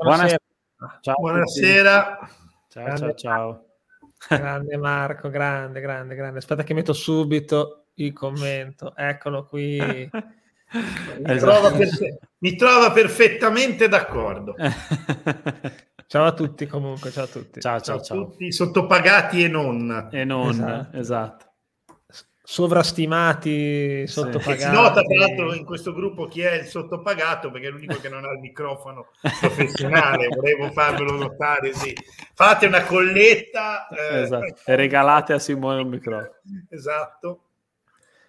Buonasera. Ciao Buonasera. Ciao, ciao, ciao. Grande Marco, grande, grande, grande. Aspetta che metto subito il commento. Eccolo qui. mi, trova perfe- mi, trova perfettamente d'accordo. ciao a tutti comunque, ciao a tutti. Ciao, ciao, ciao. ciao. tutti sottopagati e non. E non, esatto. esatto sovrastimati, sottopagati. Si nota tra l'altro in questo gruppo chi è il sottopagato perché è l'unico che non ha il microfono professionale, volevo farvelo notare. Sì. Fate una colletta eh, esatto. e regalate a Simone un microfono. Esatto.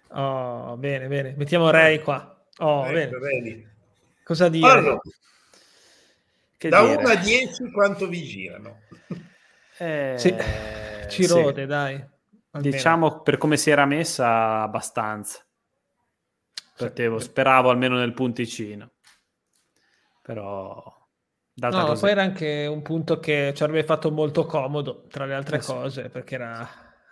Oh, bene, bene. Mettiamo Ray qua. Oh, ecco, bene. Cosa dire? Allora, da 1 a 10 quanto vi girano? Eh, sì. Ci rode, sì. dai. Almeno. Diciamo per come si era messa abbastanza. Potevo, speravo almeno nel punticino. Però... No, così. poi era anche un punto che ci avrebbe fatto molto comodo, tra le altre eh, cose, sì. perché era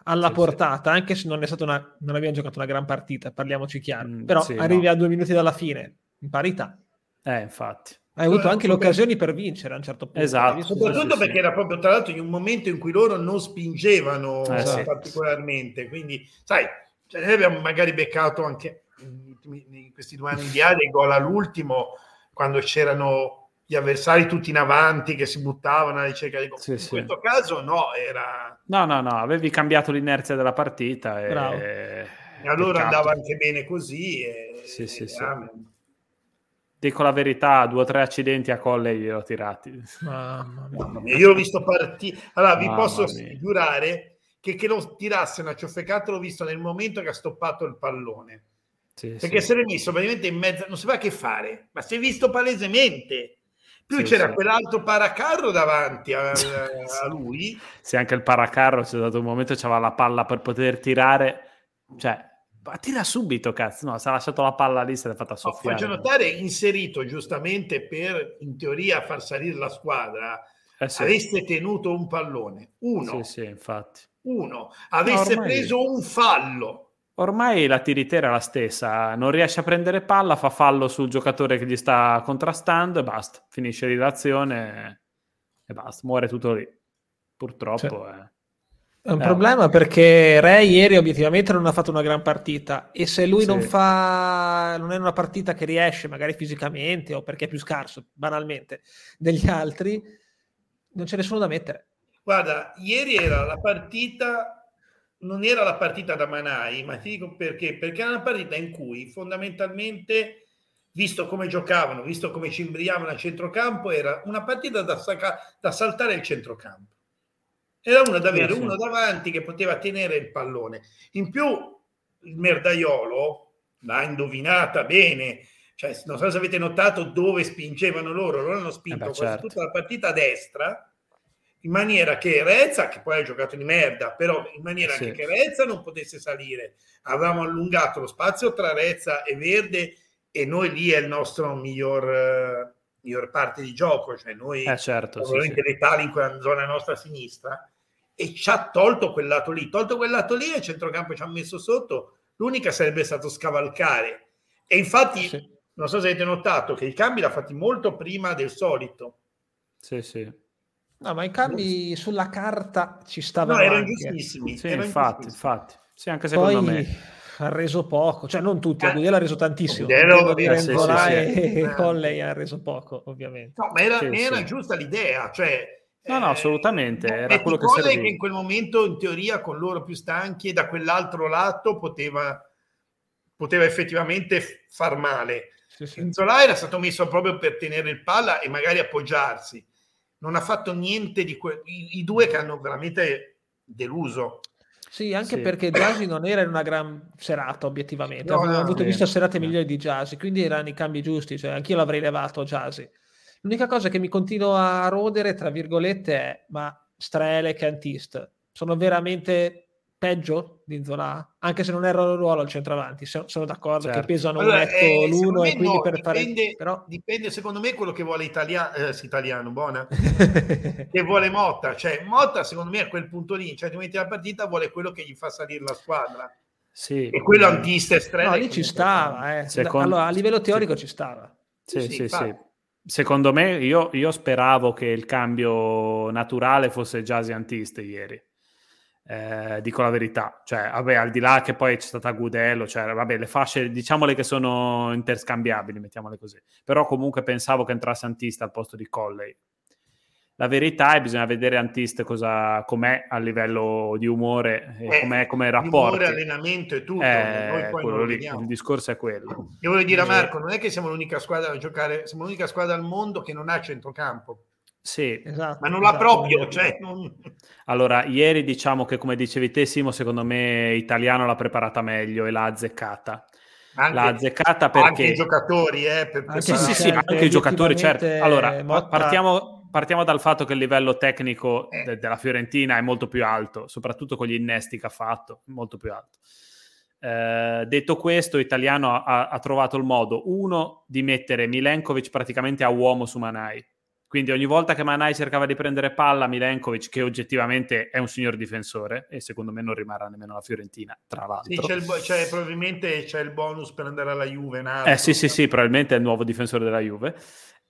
alla sì, portata, sì. anche se non è stata una, non abbiamo giocato una gran partita, parliamoci chiaro. Mm, Però arrivi no. a due minuti dalla fine, in parità. Eh, infatti. Hai avuto anche le occasioni per vincere a un certo punto. Esatto. Soprattutto sì, perché sì. era proprio tra l'altro in un momento in cui loro non spingevano eh, sì. particolarmente. Quindi, sai, cioè noi abbiamo magari beccato anche in questi due anni di Aria gol all'ultimo quando c'erano gli avversari tutti in avanti che si buttavano alla ricerca di gol. in questo caso no, era... No, no, no, avevi cambiato l'inerzia della partita e, e allora Peccato. andava anche bene così. E... Sì, sì, sì dico la verità, due o tre accidenti a colle glieli ho tirati. Mamma mia. Io l'ho visto partire. Allora, vi Mamma posso mia. giurare che, che lo tirasse una ciofecata l'ho visto nel momento che ha stoppato il pallone. Sì, Perché sì. se l'è messo praticamente in mezzo, non sapeva che fare, ma si è visto palesemente. Più sì, c'era quell'altro paracarro davanti a, a lui. Sì, anche il paracarro c'è stato un momento c'aveva la palla per poter tirare. Cioè, tira subito, cazzo. No, si è lasciato la palla lì, se l'è fatta soffiare. No, faccio notare, inserito giustamente per, in teoria, far salire la squadra, eh sì. aveste tenuto un pallone. Uno. Sì, sì, infatti. Uno. Avesse no, ormai... preso un fallo. Ormai la tiritera è la stessa, non riesce a prendere palla, fa fallo sul giocatore che gli sta contrastando e basta, finisce l'azione e basta, muore tutto lì. Purtroppo cioè. è... È un eh. problema perché Re ieri obiettivamente non ha fatto una gran partita e se lui sì. non fa non è una partita che riesce magari fisicamente o perché è più scarso banalmente degli altri non c'è nessuno da mettere. Guarda, ieri era la partita non era la partita da Manai, ma ti dico perché perché era una partita in cui fondamentalmente visto come giocavano, visto come ci imbriavano a centrocampo, era una partita da, da saltare il centrocampo era uno da avere, uno davanti che poteva tenere il pallone. In più, il merdaiolo l'ha indovinata bene. Cioè, non so se avete notato dove spingevano loro, loro hanno spinto eh beh, certo. tutta la partita a destra in maniera che Rezza, che poi ha giocato di merda, però in maniera sì. che Rezza non potesse salire. Avevamo allungato lo spazio tra Rezza e Verde e noi lì è il nostro miglior, eh, miglior parte di gioco, cioè noi eh certo, sì, sì. letali in quella zona nostra sinistra e ci ha tolto quel lato lì. Tolto quel lato lì e il centrocampo ci ha messo sotto. L'unica sarebbe stato scavalcare. E infatti, sì. non so se avete notato che i cambi l'ha fatti molto prima del solito. Sì, sì. No, ma i cambi sulla carta ci stavano. No, erano giustissimi. Sì, erano infatti, infatti. Sì, anche secondo Poi... me ha reso poco, cioè non tutti, eh, Agudelo ha reso tantissimo. Agudelo, dire sì, sì, sì. e eh. Colley ha reso poco, ovviamente. No, ma era, sì, era giusta l'idea, cioè No, no, assolutamente. Eh, era quello che serviva. che in quel momento, in teoria, con loro più stanchi e da quell'altro lato poteva, poteva effettivamente far male. Sì, sì. Inzola era stato messo proprio per tenere il palla e magari appoggiarsi. Non ha fatto niente di quello. I, I, due che hanno veramente deluso. Sì, anche sì. perché Jasi non era in una gran serata, obiettivamente. No, Avevo no, avuto visto serate migliori di Jasi, quindi erano i cambi giusti. Cioè, anch'io l'avrei levato Jasi. L'unica cosa che mi continuo a rodere, tra virgolette, è ma Strele e Cantist sono veramente peggio di Zola, anche se non è il ruolo al centravanti, sono d'accordo certo. che pesano allora, un netto eh, l'uno e quindi no, per dipende, fare... Però... Dipende secondo me quello che vuole Italia... eh, italiano, buona, che vuole Motta, cioè Motta secondo me a quel punto lì, cioè momenti della partita vuole quello che gli fa salire la squadra. Sì, e quello antista e No, lì ci stava, eh. Secondo... allora, a livello teorico sì. ci stava. Sì, sì, sì. Secondo me, io, io, speravo che il cambio naturale fosse Jazzy Antiste ieri. Eh, dico la verità, cioè, vabbè, al di là che poi c'è stata Gudello, cioè, vabbè, le fasce, diciamole che sono interscambiabili, mettiamole così. Però comunque pensavo che entrasse Antista al posto di Colley. La verità è che bisogna vedere Antiste cosa, com'è a livello di umore, eh, com'è come rapporto. Umore, allenamento e tutto. Eh, lì, il discorso è quello. Io voglio dire a Marco, non è che siamo l'unica squadra a giocare, siamo l'unica squadra al mondo che non ha centrocampo. Sì, esatto, ma non l'ha esatto. proprio. Cioè, non... Allora, ieri diciamo che come dicevi te, Simo, secondo me Italiano l'ha preparata meglio e l'ha azzeccata. Anche, l'ha azzeccata perché... Anche i giocatori, eh, per anche, sì, sì, anche i giocatori, certo. Allora, Motta... partiamo, partiamo, dal fatto che il livello tecnico eh. de- della Fiorentina è molto più alto, soprattutto con gli innesti che ha fatto, molto più alto. Eh, detto questo, Italiano ha, ha, trovato il modo, uno, di mettere Milenkovic praticamente a uomo su Manai quindi ogni volta che Manai cercava di prendere palla, Milenkovic, che oggettivamente è un signor difensore, e secondo me non rimarrà nemmeno la Fiorentina, tra l'altro. Sì, c'è il, c'è, probabilmente c'è il bonus per andare alla Juve. Eh sì, sì, sì, probabilmente è il nuovo difensore della Juve.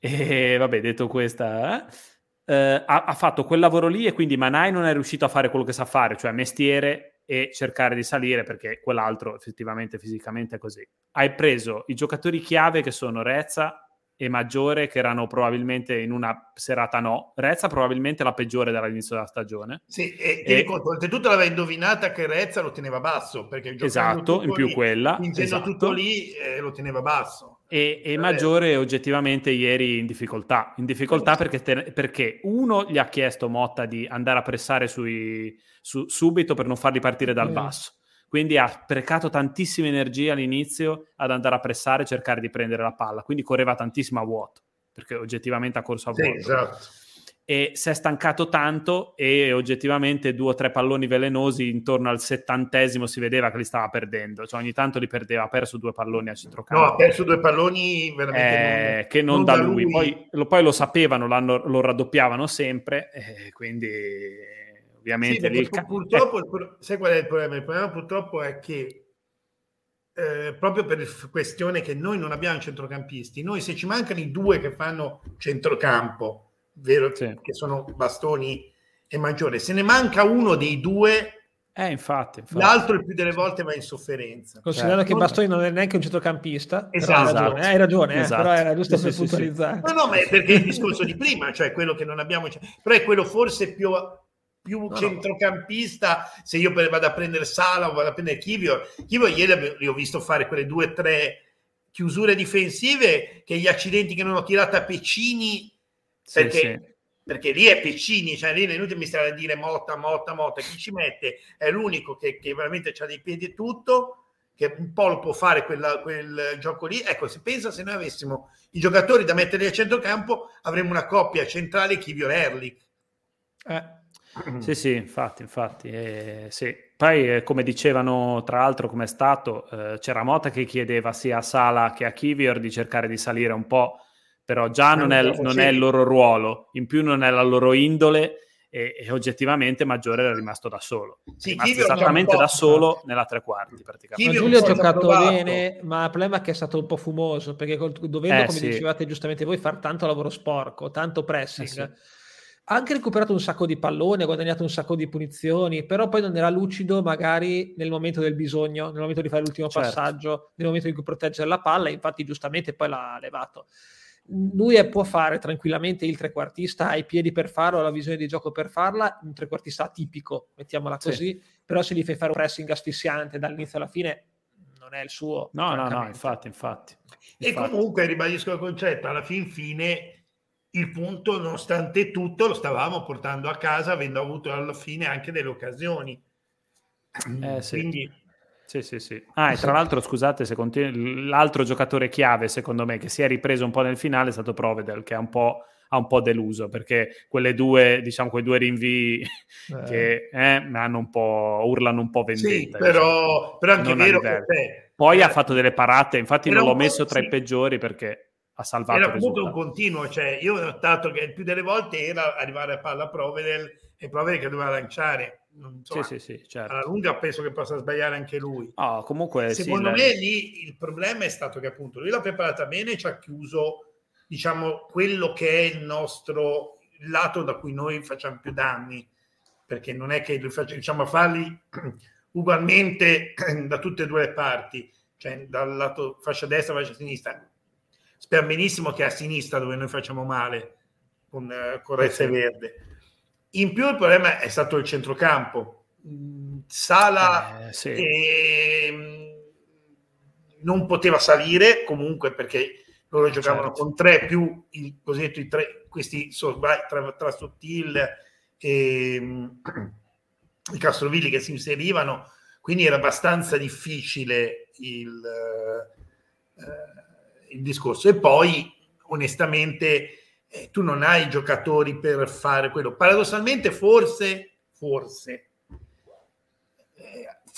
E vabbè, detto questa... Eh, ha, ha, fatto quel lavoro lì e quindi Manai non è riuscito a fare quello che sa fare, cioè mestiere e cercare di salire perché quell'altro effettivamente fisicamente è così. Hai preso i giocatori chiave che sono Rezza, e Maggiore che erano probabilmente in una serata no. Rezza probabilmente la peggiore dall'inizio della stagione. Sì, e, e... Conto, oltretutto l'aveva indovinata che Rezza lo teneva basso perché esatto, in più lì, quella. Esatto. tutto lì eh, lo teneva basso. E, e Maggiore oggettivamente ieri in difficoltà, in difficoltà perché, te, perché, uno gli ha chiesto Motta di andare a pressare sui, su, subito per non farli partire dal basso. Quindi ha sprecato tantissima energia all'inizio ad andare a pressare e cercare di prendere la palla, quindi correva tantissimo a vuoto, perché oggettivamente ha corso a vuoto. Sì, esatto. E si è stancato tanto e oggettivamente due o tre palloni velenosi intorno al settantesimo si vedeva che li stava perdendo, cioè ogni tanto li perdeva, ha perso due palloni a centrocampo. No, ha perso due palloni veramente eh, non, che non, non da, da lui. lui. Poi, lo, poi, lo, sapevano, lo raddoppiavano sempre, eh, quindi ovviamente sì, lì... Purtroppo, eh. sai qual è il problema? Il problema purtroppo è che eh, proprio per questione che noi non abbiamo centrocampisti, noi se ci mancano i due che fanno centrocampo, vero sì. che sono Bastoni e Maggiore, se ne manca uno dei due eh, infatti, infatti, L'altro il più delle volte va in sofferenza. Considerando cioè, che Bastoni non è neanche un centrocampista, esatto. hai ragione, hai ragione eh, esatto. però era giusto sì, per sì, puntualizzare. Sì. No, no, ma è perché il discorso di prima, cioè quello che non abbiamo, però è quello forse più più no, centrocampista no. se io vado a prendere Sala o vado a prendere Chivio Chivio ieri li ho visto fare quelle due o tre chiusure difensive che gli accidenti che non ho tirato a Pecini perché, sì. perché lì è Pecini cioè lì è inutile mi stare a dire Motta, Motta, Motta chi ci mette è l'unico che, che veramente ha dei piedi e tutto che un po' lo può fare quella, quel gioco lì ecco se pensa se noi avessimo i giocatori da mettere a centrocampo avremmo una coppia centrale Chivio Erlich eh sì, sì, infatti, infatti. Eh, sì. Poi, eh, come dicevano, tra l'altro, come è stato, eh, c'era Mota che chiedeva sia a Sala che a Kivior di cercare di salire un po', però già non è, non è il loro ruolo, in più non è la loro indole e, e oggettivamente Maggiore era rimasto da solo. Sì, è rimasto esattamente da solo nella tre quarti praticamente. Giulio ha giocato provato. bene, ma il problema è che è stato un po' fumoso, perché dovendo, eh, come sì. dicevate giustamente voi, fare tanto lavoro sporco, tanto pressing. Eh, sì ha anche recuperato un sacco di palloni, ha guadagnato un sacco di punizioni, però poi non era lucido magari nel momento del bisogno, nel momento di fare l'ultimo certo. passaggio, nel momento in cui proteggere la palla, infatti giustamente poi l'ha levato. Lui è, può fare tranquillamente il trequartista, ha i piedi per farlo, ha la visione di gioco per farla, un trequartista atipico, mettiamola così, sì. però se gli fai fare un pressing asfissiante dall'inizio alla fine non è il suo. No, no, no, infatti, infatti. E comunque ribadisco il concetto, alla fin fine il punto, nonostante tutto, lo stavamo portando a casa avendo avuto alla fine anche delle occasioni. Eh. Quindi... Sì, sì, sì. Ah, e tra l'altro, scusate se continu- l'altro giocatore chiave, secondo me, che si è ripreso un po' nel finale è stato Provedel, che ha un po', ha un po deluso, perché quelle due, diciamo, quei due rinvii eh. che eh, hanno un po', urlano un po' vendetta. Sì, però, diciamo. però anche non vero che... Poi eh, ha fatto delle parate, infatti non l'ho messo tra sì. i peggiori perché ha salvato era comunque un continuo cioè io ho notato che più delle volte era arrivare a palla a Provedel e Provedel che doveva lanciare Insomma, sì, sì, sì, certo. alla lunga penso che possa sbagliare anche lui oh, comunque secondo sì, me lì il problema è stato che appunto lui l'ha preparata bene e ci ha chiuso diciamo, quello che è il nostro lato da cui noi facciamo più danni, perché non è che riusciamo a farli ugualmente da tutte e due le parti, cioè dal lato fascia destra, fascia sinistra. Spero benissimo che è a sinistra dove noi facciamo male con, uh, con Rezza e Verde. In più il problema è stato il centrocampo. Sala eh, sì. eh, non poteva salire comunque perché loro giocavano certo. con tre più il cosiddetto i tre, questi tra, tra Sottil e mm, i Castrovilli che si inserivano, quindi era abbastanza difficile il, eh, il discorso. E poi, onestamente, eh, tu non hai giocatori per fare quello. Paradossalmente, forse, forse,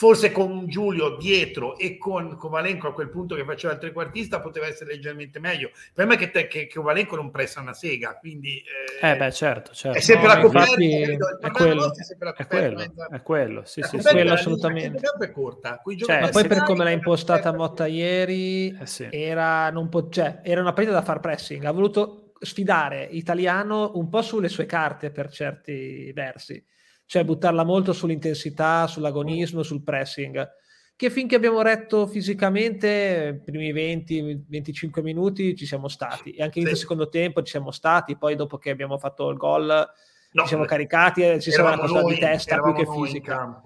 forse con Giulio dietro e con Kovalenko a quel punto che faceva il trequartista poteva essere leggermente meglio. Il problema è che, te, che Kovalenko non pressa una sega, quindi... Eh, eh beh, certo, certo. È sempre no, la coperta. È quello, è, quello, è quello, sì, sì, sì, quello assolutamente. è corta. Cioè, ma poi per come l'ha impostata Motta ieri, eh sì. era, non po- cioè, era una partita da far pressing, ha voluto sfidare Italiano un po' sulle sue carte per certi versi cioè buttarla molto sull'intensità, sull'agonismo, sul pressing, che finché abbiamo retto fisicamente, primi 20-25 minuti ci siamo stati, e anche sì. nel secondo tempo ci siamo stati, poi dopo che abbiamo fatto il gol no, ci siamo caricati e ci siamo una cosa di testa più che fisica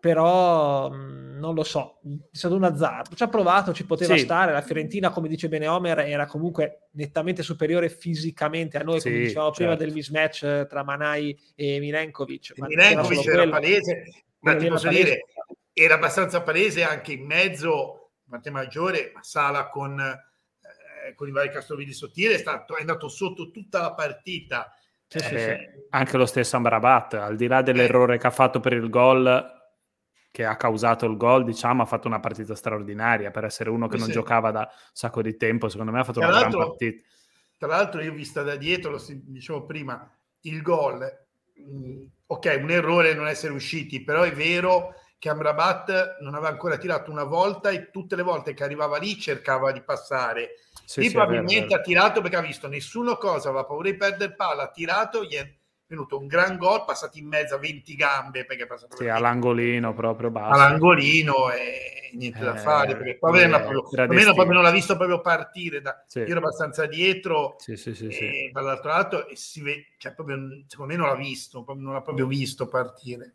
però non lo so, è stato un azzardo. Ci ha provato, ci poteva sì. stare. La Fiorentina, come dice bene Homer, era comunque nettamente superiore fisicamente a noi, sì, come dicevamo certo. prima del mismatch tra Manai e Milenkovic. Milenkovic era, era palese, ma ti posso palese. dire, era abbastanza palese anche in mezzo, parte maggiore, Sala con, eh, con i vari Castrovilli sottili è, stato, è andato sotto tutta la partita. Sì, eh, anche lo stesso Amrabat, al di là dell'errore eh. che ha fatto per il gol, che ha causato il gol, diciamo, ha fatto una partita straordinaria per essere uno che sì. non giocava da un sacco di tempo. Secondo me ha fatto tra una gran partita. Tra l'altro, io vista da dietro, lo dicevo prima, il gol, mh, ok, un errore non essere usciti, però è vero che Amrabat non aveva ancora tirato una volta e tutte le volte che arrivava lì cercava di passare. Sì, lì sì, probabilmente ha tirato perché ha visto nessuno cosa, aveva paura di perdere palla, ha tirato, gli è venuto un gran gol, passati in mezzo a 20 gambe perché è passato sì, all'angolino proprio basso. All'angolino e niente eh, da fare perché poi eh, proprio, almeno proprio non l'ha visto proprio partire da, sì. io ero abbastanza dietro sì, sì, sì, e dall'altro lato e si vede, cioè proprio, secondo me non l'ha visto, non l'ha proprio visto partire.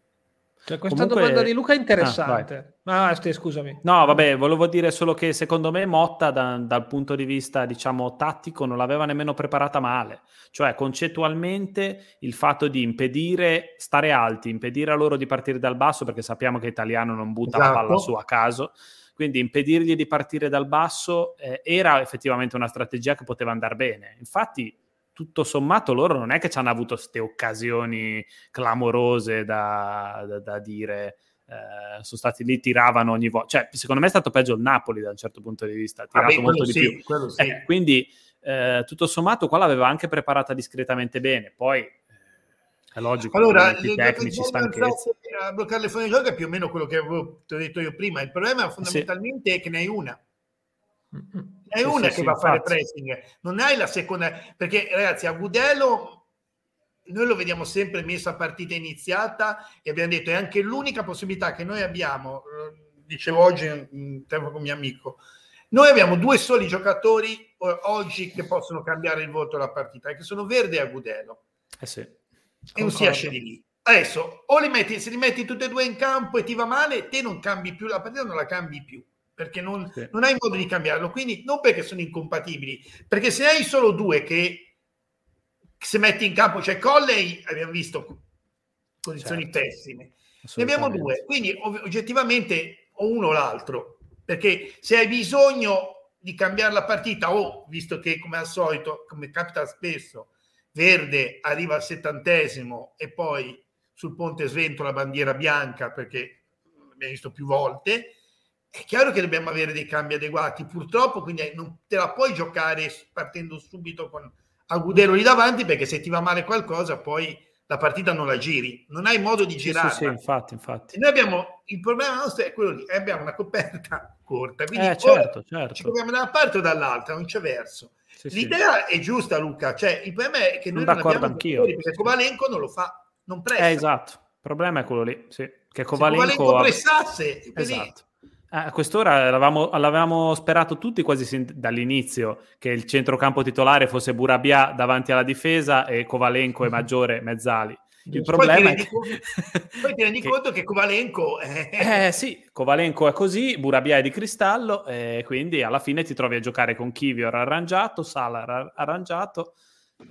Cioè, questa Comunque... domanda di Luca è interessante. Ah, ah, scusami. No, vabbè, volevo dire solo che secondo me Motta, da, dal punto di vista, diciamo, tattico, non l'aveva nemmeno preparata male. Cioè, concettualmente, il fatto di impedire, stare alti, impedire a loro di partire dal basso, perché sappiamo che Italiano non butta esatto. la palla su a caso, quindi impedirgli di partire dal basso eh, era effettivamente una strategia che poteva andare bene. Infatti, tutto sommato loro non è che ci hanno avuto queste occasioni clamorose da, da, da dire eh, sono stati lì, tiravano ogni volta. Cioè, secondo me è stato peggio il Napoli da un certo punto di vista, ha tirato ah, molto di sì, più. Sì. Eh, quindi, eh, tutto sommato, qua l'aveva anche preparata discretamente bene. Poi eh, è logico, allora, i tecnici stanchezza. A bloccare le fuori gioco è più o meno quello che avevo detto io prima. Il problema fondamentalmente sì. è che ne hai una. Mm-hmm è sì, una sì, che va a fare pressing, non hai la seconda, perché ragazzi, a Gudelo noi lo vediamo sempre messo a partita iniziata e abbiamo detto è anche l'unica possibilità che noi abbiamo, dicevo oggi in tempo con mio amico, noi abbiamo due soli giocatori oggi che possono cambiare il volto della partita, che sono Verde e Agudelo. Eh sì. E non si esce di lì. Adesso, o li metti, se li metti tutti e due in campo e ti va male, te non cambi più la partita, non la cambi più perché non, sì. non, hai modo di cambiarlo. Quindi non perché sono incompatibili, perché se hai solo due che se metti in campo, cioè Colley, abbiamo visto condizioni certo. pessime, ne abbiamo due, quindi oggettivamente o uno o l'altro, perché se hai bisogno di cambiare la partita o, visto che come al solito, come capita spesso, Verde arriva al settantesimo e poi sul ponte svento la bandiera bianca perché l'abbiamo visto più volte, è chiaro che dobbiamo avere dei cambi adeguati, purtroppo, quindi non te la puoi giocare partendo subito con Agudelo lì davanti, perché se ti va male qualcosa, poi la partita non la giri, non hai modo di girare. Sì, sì, infatti, infatti. noi abbiamo il problema nostro è quello lì, abbiamo una coperta corta, quindi eh, certo, certo. ci proviamo da una parte o dall'altra, non c'è verso. sì, l'idea sì. è giusta, Luca. Cioè, il problema è che noi non d'accordo anch'io. Perché Kovalenko non lo fa, non presta. Eh, esatto. Il problema è quello lì, sì. Che Kovalenko, Se Kovalenko pressasse, esatto. A quest'ora l'avevamo, l'avevamo, sperato tutti quasi sin, dall'inizio che il centrocampo titolare fosse Burabia davanti alla difesa e Kovalenko e Maggiore mezzali. Il problema è che... poi ti rendi che... conto che Kovalenko è... Eh sì, Kovalenko è così, Burabia è di cristallo e quindi alla fine ti trovi a giocare con Kivior arrangiato, Sala arrangiato.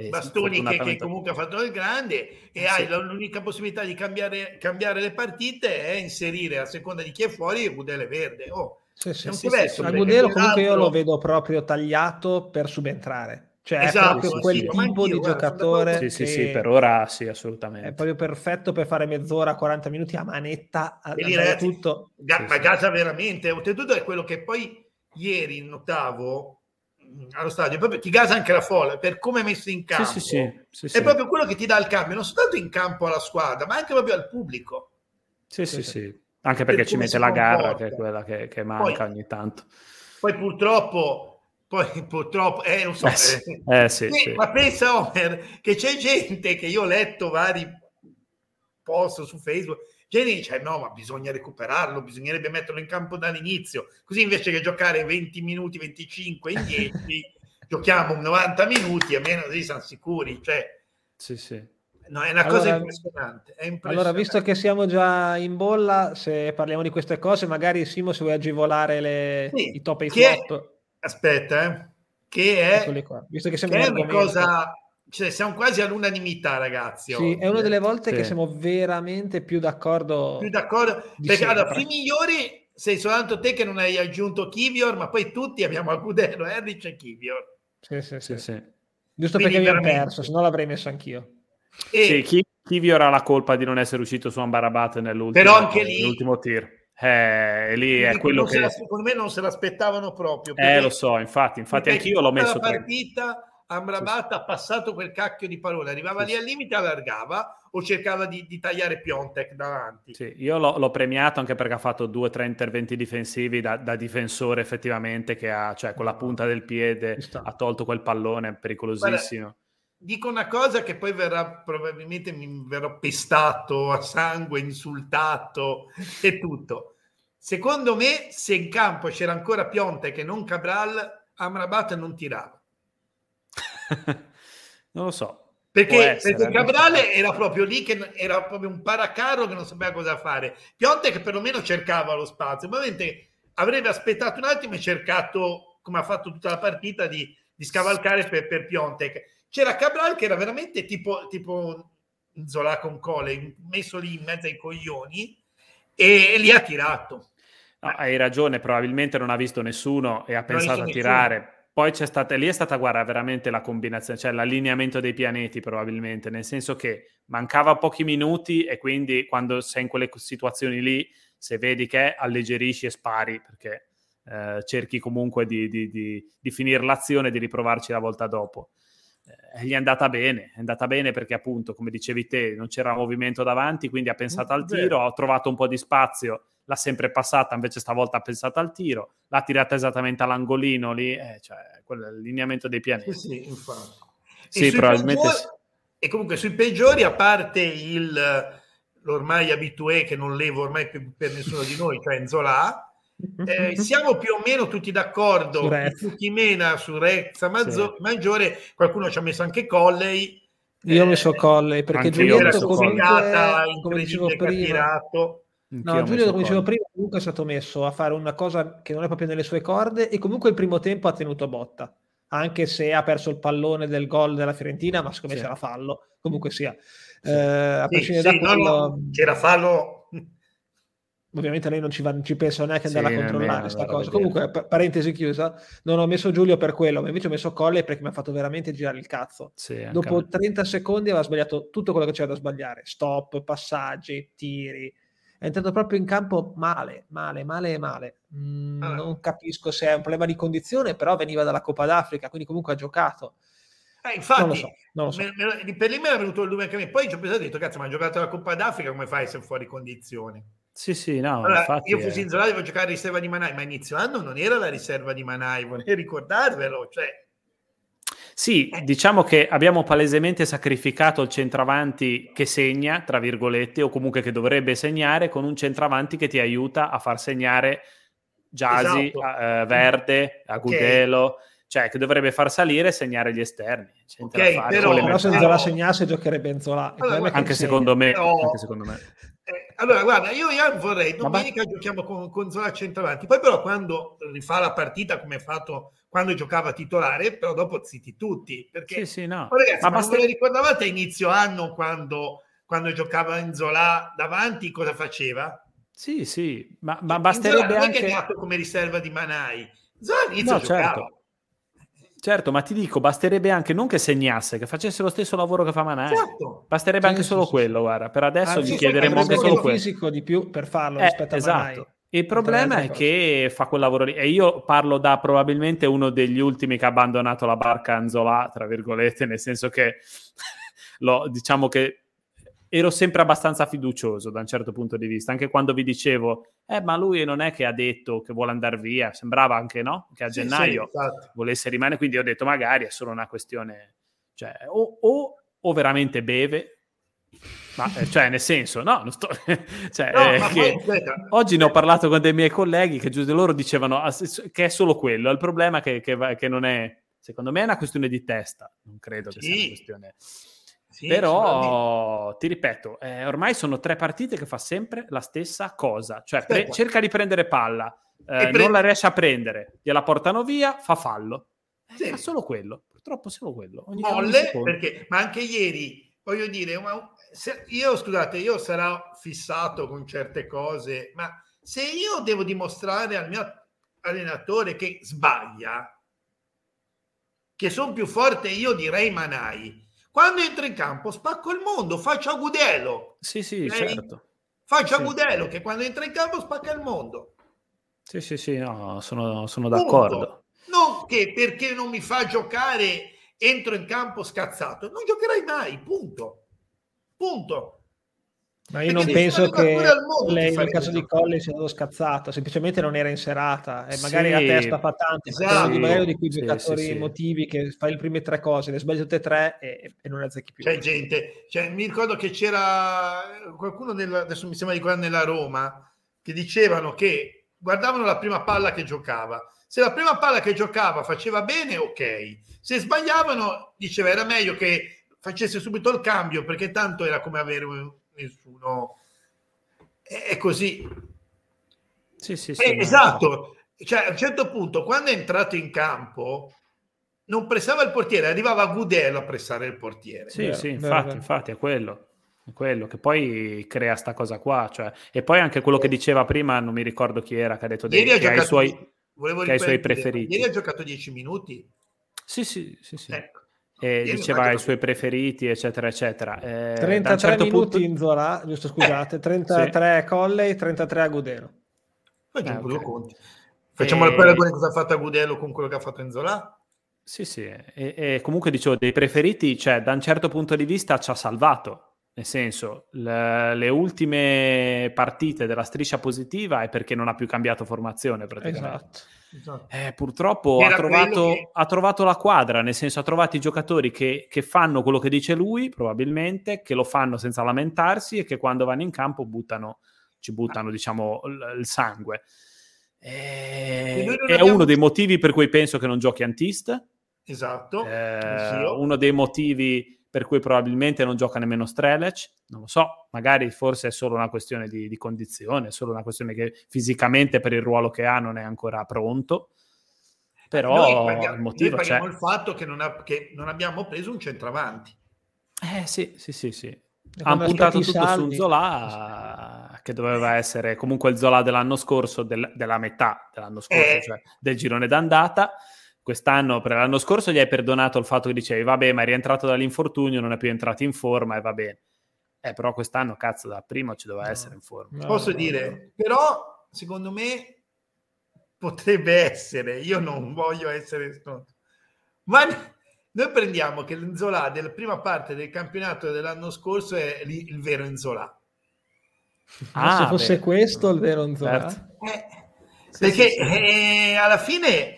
Bastoni che, che, comunque ha fatto il grande e sì. hai l'unica possibilità di cambiare, cambiare, le partite è inserire a seconda di chi è fuori Gudele verde. Oh, sì, sì, sì, sì. Gudelo comunque io lo vedo proprio tagliato per subentrare cioè esatto, è proprio quel sì, tipo di giocatore sì, sì, sì, per ora sì, assolutamente. È proprio perfetto per fare mezz'ora, 40 minuti a manetta, a, e lì, ragazzi, tutto. Ga- ma Gaza veramente, oltretutto è quello che poi ieri notavo allo stadio, proprio ti gasa anche la folla per come è messo in campo. Sì, sì, sì, è proprio quello che ti dà il cambio, non soltanto in campo alla squadra, ma anche proprio al pubblico. Sì, sì, sì. Anche perché per ci mette la garra, che è quella che, che manca poi, ogni tanto. Poi purtroppo poi purtroppo, eh, non so, eh, sì. Eh, sì, sì. ma pensa Omer che c'è gente che io ho letto vari post su Facebook, gente dice no, ma bisogna recuperarlo, bisognerebbe metterlo in campo dall'inizio, così invece che giocare 20 minuti, 25 in 10, giochiamo 90 minuti, almeno così siamo sicuri, cioè... Sì, sì. No, è una allora, cosa impressionante, è impressionante, Allora, visto che siamo già in bolla, se parliamo di queste cose, magari Simo, se vuoi agevolare le, sì, i top e i flop. Aspetta, eh, che è. Visto che, che è una cosa, cioè siamo quasi all'unanimità, ragazzi. Sì, è una delle volte sì. che siamo veramente più d'accordo. Più d'accordo, perché allora, i migliori sei soltanto te che non hai aggiunto Kivior, ma poi tutti abbiamo Agudelo, Erlich e Kivior. Sì, sì, sì. sì. Giusto Quindi perché veramente... mi perso, se no l'avrei messo anch'io. E... Sì, Kivior ha la colpa di non essere uscito su Ambarabat nell'ultimo, Però anche lì... nell'ultimo tir. Eh, lì è quello che... La, secondo me non se l'aspettavano proprio. Eh, lo so, infatti, infatti anch'io l'ho messo... La partita Amrabat sì. ha passato quel cacchio di parole, arrivava sì. lì al limite, allargava o cercava di, di tagliare Piontek davanti. Sì, io l'ho, l'ho, premiato anche perché ha fatto due o tre interventi difensivi da, da, difensore effettivamente che ha, cioè con la punta del piede ha tolto quel pallone pericolosissimo. Guarda, dico una cosa che poi verrà probabilmente mi verrò pestato a sangue, insultato e tutto. Secondo me, se in campo c'era ancora Pionte che non Cabral, Amrabat non tirava. non lo so. Perché, essere, perché Cabral era proprio lì che era proprio un paracarro che non sapeva cosa fare. Pionte che perlomeno cercava lo spazio. Ovviamente avrebbe aspettato un attimo e cercato, come ha fatto tutta la partita, di, di scavalcare per, per Piontek. C'era Cabral che era veramente tipo, tipo Zola con Cole, messo lì in mezzo ai coglioni e, e li ha tirato. No, hai ragione, probabilmente non ha visto nessuno e ha pensato a tirare. Nessuno. Poi c'è stata, lì è stata, guarda, veramente la combinazione, cioè l'allineamento dei pianeti probabilmente, nel senso che mancava pochi minuti e quindi quando sei in quelle situazioni lì, se vedi che alleggerisci e spari, perché eh, cerchi comunque di, di, di, di finire l'azione e di riprovarci la volta dopo. Eh, gli è andata bene, è andata bene perché appunto, come dicevi te, non c'era movimento davanti, quindi ha pensato al tiro, ha trovato un po' di spazio l'ha sempre passata, invece stavolta ha pensato al tiro, l'ha tirata esattamente all'angolino lì, eh, cioè quello è il lineamento dei pianeti. Sì, sì infatti. Sì, probabilmente peggiori. E comunque sui peggiori, a parte il, l'ormai abitué che non levo ormai più per nessuno di noi, cioè Zola, eh, siamo più o meno tutti d'accordo, tutti mena su Rezza Mazzo- sì. Maggiore, qualcuno ci ha messo anche Colley. Io ho messo Colley perché Giulietto comunque, come dicevo prima, No, Giulio, come dicevo prima, comunque è stato messo a fare una cosa che non è proprio nelle sue corde e comunque il primo tempo ha tenuto botta, anche se ha perso il pallone del gol della Fiorentina, ma secondo me sì. c'era fallo, comunque sia. Sì. Eh, a sì, da quello... no, no, c'era fallo. Ovviamente lei non ci, va, non ci pensa neanche andare a controllare questa cosa. Comunque, p- parentesi chiusa, non ho messo Giulio per quello, ma invece ho messo Colle perché mi ha fatto veramente girare il cazzo. Dopo 30 secondi aveva sbagliato tutto quello che c'era da sbagliare: stop, passaggi, tiri è entrato proprio in campo male, male, male e male. Mm, ah. Non capisco se è un problema di condizione, però veniva dalla Coppa d'Africa, quindi comunque ha giocato. Eh, infatti, non lo so, non lo so. Me, me, per lì mi era venuto il dubbio anche a me. Poi ci ho pensato e detto, cazzo, ma ha giocato la Coppa d'Africa, come fai se è fuori condizione? Sì, sì, no. Allora, io fossi in zona devo giocare riserva di Manai, ma inizio anno non era la riserva di Manai, vorrei ricordarvelo, cioè... Sì, eh. diciamo che abbiamo palesemente sacrificato il centravanti che segna, tra virgolette, o comunque che dovrebbe segnare, con un centravanti che ti aiuta a far segnare Jasi, esatto. a, uh, Verde, Agudelo. Okay cioè che dovrebbe far salire e segnare gli esterni. Okay, però, però se Zola segnasse giocherebbe in Zola. Allora, anche, secondo me, però, anche secondo me. Eh, allora, guarda, io, io vorrei, domenica Vabbè. giochiamo con, con Zola centravanti, poi però quando rifà la partita come ha fatto quando giocava titolare, però dopo zitti tutti. Perché, sì, sì, no. oh, ragazzi, ma, ma basta... non ricordavate a inizio anno quando, quando giocava in Zola davanti cosa faceva? Sì, sì, ma, ma basterebbe Zola, anche... Non è che è come riserva di Manai. Zola all'inizio no, giocava. Certo. Certo, ma ti dico, basterebbe anche non che segnasse, che facesse lo stesso lavoro che fa Manai. Certo. Basterebbe sì, anche sì, solo sì. quello, guarda. Per adesso ah, gli chiederemo anche solo quello. fisico di più per farlo eh, rispetto a esatto. Manai. Il problema è che fa quel lavoro lì. E io parlo da probabilmente uno degli ultimi che ha abbandonato la barca Anzola, tra virgolette, nel senso che lo, diciamo che ero sempre abbastanza fiducioso da un certo punto di vista, anche quando vi dicevo, eh, ma lui non è che ha detto che vuole andare via, sembrava anche no, che a sì, gennaio sì, volesse rimanere, quindi ho detto magari è solo una questione, cioè, o, o, o veramente beve, ma eh, cioè nel senso, no, sto, cioè, no eh, che, oggi ne ho parlato con dei miei colleghi che giusto loro dicevano ah, che è solo quello, il problema è che, che, che, non è, secondo me è una questione di testa, non credo che sia una questione sì, Però ti ripeto, eh, ormai sono tre partite che fa sempre la stessa cosa, cioè pre- cerca di prendere palla, eh, pre- non la riesce a prendere, gliela portano via, fa fallo. Eh, sì. Fa solo quello, purtroppo solo quello. Ogni Molle, perché, ma anche ieri, voglio dire, io scusate, io sarò fissato con certe cose, ma se io devo dimostrare al mio allenatore che sbaglia, che sono più forte io direi Manai, quando entro in campo spacco il mondo, faccio Agudelo. Sì, sì, okay? certo. Faccio sì. Agudelo che quando entra in campo spacca il mondo. Sì, sì, sì, no, sono, sono d'accordo. Non che perché non mi fa giocare entro in campo scazzato, non giocherai mai, punto. Punto. Ma io non penso che lei nel caso di Colli sia stato scazzato, semplicemente non era in serata e magari sì, a testa fa tanto, esatto. di magari di quei sì, giocatori sì, motivi che fai le prime tre cose, le sbagli tutte e tre e, e non le azzecchi più. C'è gente, cioè, mi ricordo che c'era qualcuno, nel, adesso mi sembra di guardare nella Roma, che dicevano che guardavano la prima palla che giocava. Se la prima palla che giocava faceva bene, ok. Se sbagliavano, diceva era meglio che facesse subito il cambio perché tanto era come avere un nessuno. È così. Sì, sì, sì, eh, esatto. Cioè, a un certo punto, quando è entrato in campo, non pressava il portiere, arrivava Gudelo a pressare il portiere. Sì, vero, sì, infatti, vero. infatti è quello. È quello che poi crea sta cosa qua. Cioè, e poi anche quello che diceva prima, non mi ricordo chi era, che ha detto dei, che ha i suoi, che ha i suoi preferiti. Ieri ha giocato 10 minuti. Sì, sì, sì. sì. Ecco eh, diceva i suoi preferiti, eccetera, eccetera. Eh, 33 certo minuti punto... in Zola, giusto scusate, 33 sì. Colley, 33 a Gudelo. Facciamo eh, okay. Facciamo e... il paragone cosa ha fatto a Gudelo con quello che ha fatto in Zola? Sì, sì, e, e, comunque dicevo, dei preferiti, cioè da un certo punto di vista ci ha salvato, nel senso, le, le, ultime partite della striscia positiva è perché non ha più cambiato formazione praticamente. Esatto. Esatto. Eh, purtroppo ha trovato, che... ha trovato, la quadra, nel senso ha trovato i giocatori che, che, fanno quello che dice lui, probabilmente, che lo fanno senza lamentarsi e che quando vanno in campo buttano, ci buttano, diciamo, il, il sangue. Eh, è abbiamo... uno dei motivi per cui penso che non giochi Antist. Esatto. Eh, uno dei motivi per cui probabilmente non gioca nemmeno Strelec, non lo so, magari forse è solo una questione di, di condizione, è solo una questione che fisicamente per il ruolo che ha non è ancora pronto, però paghiamo, il motivo noi c'è. il fatto che non, ha, che non, abbiamo preso un centravanti. Eh sì, sì, sì, sì. Hanno puntato tutto salvi. su Zola, che doveva essere comunque il Zola dell'anno scorso, del, della metà dell'anno scorso, eh. cioè del girone d'andata quest'anno, per l'anno scorso gli hai perdonato il fatto che dicevi, vabbè, ma è rientrato dall'infortunio, non è più entrato in forma e va bene. Eh, però quest'anno, cazzo, da prima ci doveva no. essere in forma. No, Posso no, dire, però, secondo me, potrebbe essere, io non voglio essere stronzo, ma noi prendiamo che l'Inzola della prima parte del campionato dell'anno scorso è il, il vero Inzola. Ah, se fosse beh. questo il vero Inzola. Certo. Eh, perché sì, sì. Eh, alla fine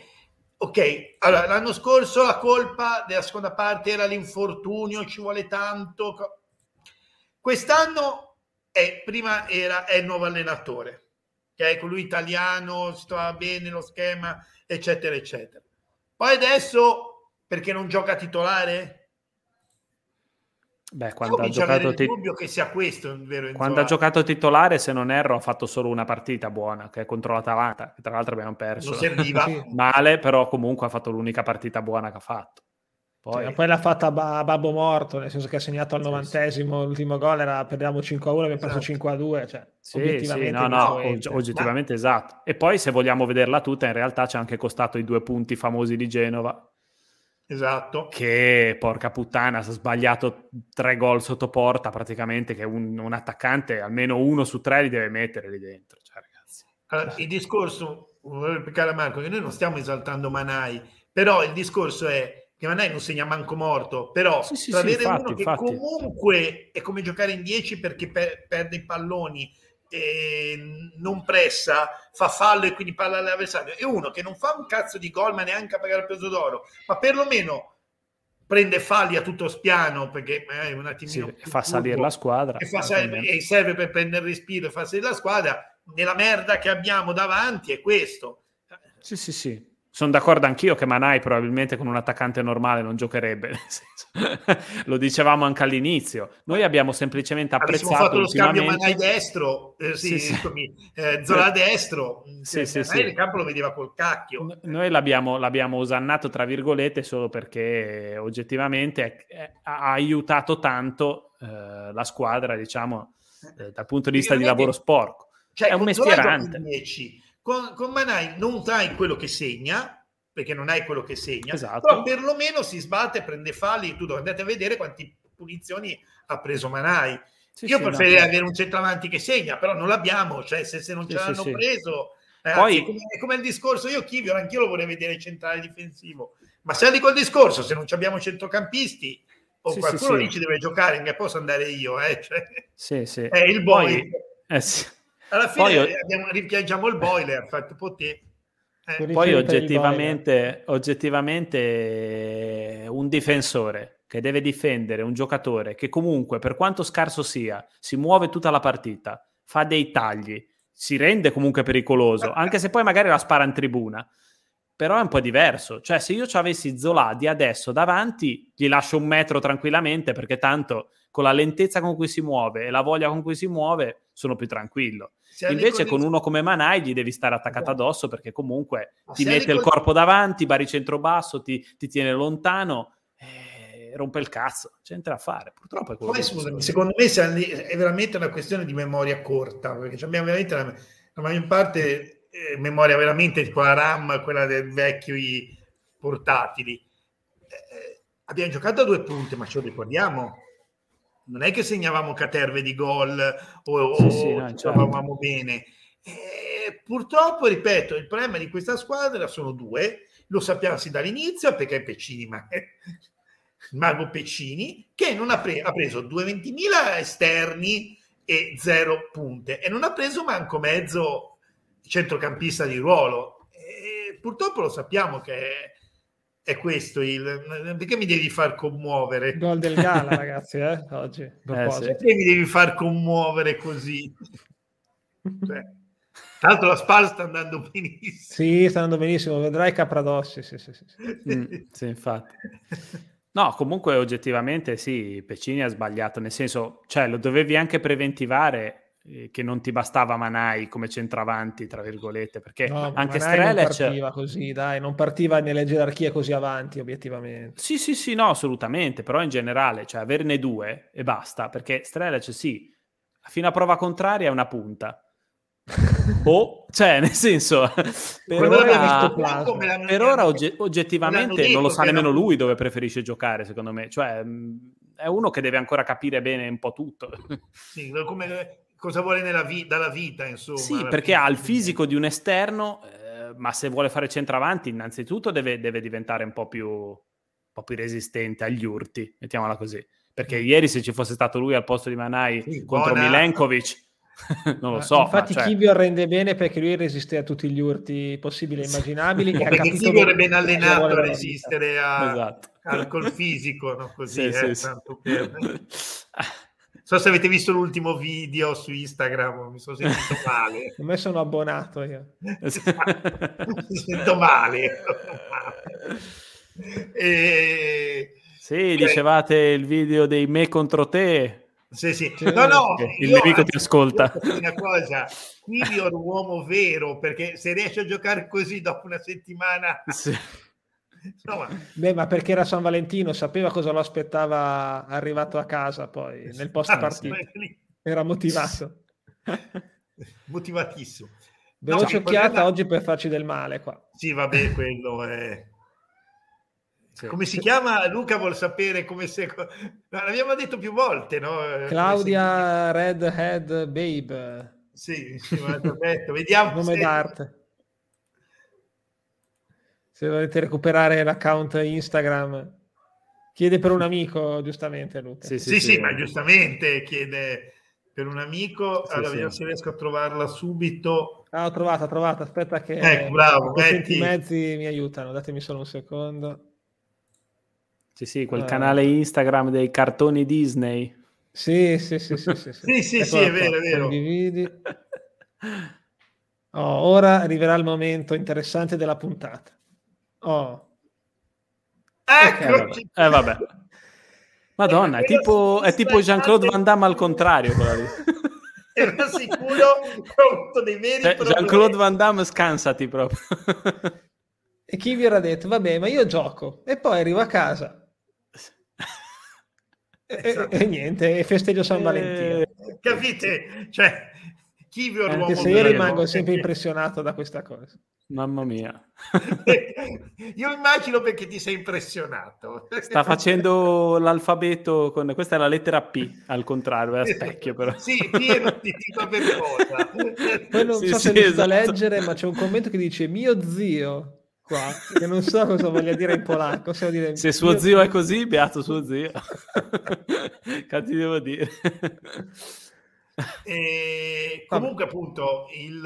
ok, allora l'anno scorso la colpa della seconda parte era l'infortunio, ci vuole tanto. Quest'anno è, prima era, è il nuovo allenatore, che è colui italiano, si trova bene lo schema, eccetera, eccetera. Poi adesso, perché non gioca titolare? Beh, quando ha giocato tit- dubbio che sia questo vero Quando ha giocato titolare, se non erro, ha fatto solo una partita buona, che è contro l'Atalanta, che tra l'altro abbiamo perso. Non serviva. Male, però comunque ha fatto l'unica partita buona che ha fatto. Poi, cioè, poi l'ha fatta a Babbo Morto, nel senso che ha segnato al novantesimo, sì. l'ultimo gol era perdiamo 5 a 1, abbiamo perso 5 a 2. Cioè, sì, sì, no, no, oggettivamente Ma... esatto. E poi se vogliamo vederla tutta, in realtà ci ha anche costato i due punti famosi di Genova, Esatto. Che porca puttana, ha sbagliato tre gol sotto porta praticamente, che un, un, attaccante almeno uno su tre li deve mettere lì dentro. Cioè, ragazzi. Allora, il discorso, vorrei replicare Marco, che noi non stiamo esaltando Manai, però il discorso è che Manai non segna manco morto, però sì, sì, avere sì, infatti, uno che infatti. comunque è come giocare in 10 perché per, perde i palloni non pressa, fa fallo e quindi palla all'avversario, e uno che non fa un cazzo di gol, ma neanche a pagare il peso d'oro, ma perlomeno prende falli a tutto spiano perché è un attimino sì, fa salire la squadra e, salire, e, serve per prendere respiro e fa salire la squadra. Nella merda che abbiamo davanti è questo. Sì sì sì sono d'accordo anch'io che Manai probabilmente con un attaccante normale non giocherebbe. lo dicevamo anche all'inizio. Noi abbiamo semplicemente apprezzato. Abbiamo fatto lo scambio Manai destro, eh, sì, sì, sì. Eh, Zola destro. Sì, sì, sì. il campo lo vedeva col cacchio. Noi l'abbiamo, l'abbiamo osannato tra virgolette solo perché oggettivamente è, ha aiutato tanto eh, la squadra, diciamo, eh, dal punto di vista di lavoro sporco. Cioè, è un mestierante. 10 con, con Manai non hai quello che segna, perché non hai quello che segna, esatto. però perlomeno si sbatte, prende falli, tu andate a vedere quante punizioni ha preso Manai. Sì, Io sì, preferirei no, avere un centravanti che segna, però non l'abbiamo, cioè se, se non ce l'hanno preso... Eh, Poi, è, come, come il discorso, io Chivio, anch'io lo vorrei vedere centrale difensivo, ma se dico il discorso, se non abbiamo centrocampisti o sì, qualcuno lì ci deve giocare, che posso andare io, eh? cioè, sì, sì. è il boy. Poi, eh, sì. Alla fine Poi, abbiamo, rimpiangiamo il boiler, fatto poter. Eh. Poi oggettivamente, oggettivamente un difensore che deve difendere un giocatore che comunque, per quanto scarso sia, si muove tutta la partita, fa dei tagli, si rende comunque pericoloso, anche se poi magari la spara in tribuna. Però è un po' diverso. Cioè, se io ci avessi Zola di adesso davanti, gli lascio un metro tranquillamente perché tanto con la lentezza con cui si muove e la voglia con cui si muove sono più tranquillo. Se Invece con uno come Manai gli devi stare attaccato esatto. addosso perché comunque Ma ti mette il corpo davanti, baricentro basso, ti, ti tiene lontano eh, rompe il cazzo, c'è niente da fare. Purtroppo è quello Poi, scusami, secondo me è veramente una questione di memoria corta, perché abbiamo veramente la, la maggior parte eh, memoria veramente tipo la RAM, quella dei vecchi portatili. Eh, eh, abbiamo giocato a due punti, ma ce lo ricordiamo? Non è che segnavamo caterve di gol o, sì, sì, no, certo. bene. E purtroppo, ripeto, il problema di questa squadra sono due, lo sappiamo sin dall'inizio perché è Peccini, ma Mago Peccini, che non ha, pre- ha preso 220.000 esterni e zero punte e non ha preso manco mezzo centrocampista di ruolo. E purtroppo lo sappiamo che è questo il perché mi devi far commuovere gol del Gala ragazzi eh? oggi eh, sì. perché mi devi far commuovere così cioè, tra l'altro la Spal sta andando benissimo sì sta andando benissimo vedrai Capradossi sì sì sì, sì. Mm, sì infatti no comunque oggettivamente sì Pecini ha sbagliato nel senso cioè lo dovevi anche preventivare eh, che non ti bastava Manai come centravanti, tra virgolette, perché no, anche Strelec... non partiva così, dai, non partiva nelle gerarchie così avanti, obiettivamente. Sì, sì, sì, no, assolutamente, però in generale, cioè averne due e basta, perché Strelec sì, fino a prova contraria è una punta. o, cioè, nel senso, per ora, per ora ogge- oggettivamente non lo sa nemmeno lui dove preferisce giocare, secondo me. Cioè, è uno che deve ancora capire bene un po' tutto. Sì, come cosa vuole vi- dalla vita, insomma. Sì, perché ha il fisico di un esterno, eh, ma se vuole fare centravanti, innanzitutto deve, deve diventare un po, più, un po' più resistente agli urti, mettiamola così. Perché mm. ieri se ci fosse stato lui al posto di Manai sì, contro buona. Milenkovic, non lo so. Infatti, cioè... Kibio rende bene perché lui resiste a tutti gli urti possibili e immaginabili. e perché Kibio è ben allenato a resistere a, esatto. al col fisico, no? così sì, eh, sì, sì. Per... so se avete visto l'ultimo video su Instagram, mi sono sentito male. A me sono abbonato io. mi sento male. e... Sì, dicevate il video dei me contro te. Sì, sì. No, no, il nemico ti ascolta. Una cosa, Quindi è un uomo vero, perché se riesce a giocare così dopo una settimana... Sì. Beh, ma perché era San Valentino, sapeva cosa lo aspettava arrivato a casa poi, nel post ah, partita. Era motivato. Motivatissimo. Veloce no, occhiata problema... oggi per farci del male qua. Sì, vabbè, quello è... Sì. Come si chiama? Luca vuol sapere come se... L'abbiamo detto più volte, no? Claudia Redhead Babe. Sì, sì detto. vediamo. Nome se... d'arte. Se volete recuperare l'account Instagram, chiede per un amico, giustamente, Luca. Sì, sì, sì, sì ma giustamente chiede per un amico. allora, vediamo se riesco a trovarla subito. Ah, ho trovato, ho trovato. Aspetta che... Ecco, bravo. I mezzi mi aiutano. Datemi solo un secondo. Sì, sì, quel eh. canale Instagram dei cartoni Disney. Sì, sì, sì, sì, sì, sì, sì, sì è vero, è vero. Condividi. Oh, ora arriverà il momento interessante della puntata. Oh. Eccoci. Eh, vabbè. Madonna, è tipo, è tipo Jean-Claude Van Damme al contrario. Quella lì. Era sicuro conto dei veri cioè, Jean-Claude Van Damme scansati proprio. e chi vi era detto, vabbè, ma io gioco. E poi arrivo a casa Esatto. E, e, niente, e festeggio San Valentino. Eh, capite? Cioè, chi vi Anche se io rimango sempre impressionato da questa cosa. Mamma mia. io immagino perché ti sei impressionato. Sta facendo l'alfabeto con... Questa è la lettera P, al contrario, è a specchio però. sì, pieno di tipo per cosa. Poi non sì, so sì, se esatto. da leggere, ma c'è un commento che dice mio zio qua, che non so cosa voglia dire in polacco. Se, dire, se suo zio è così, beato suo zio. che ti devo dire? E comunque, appunto, il,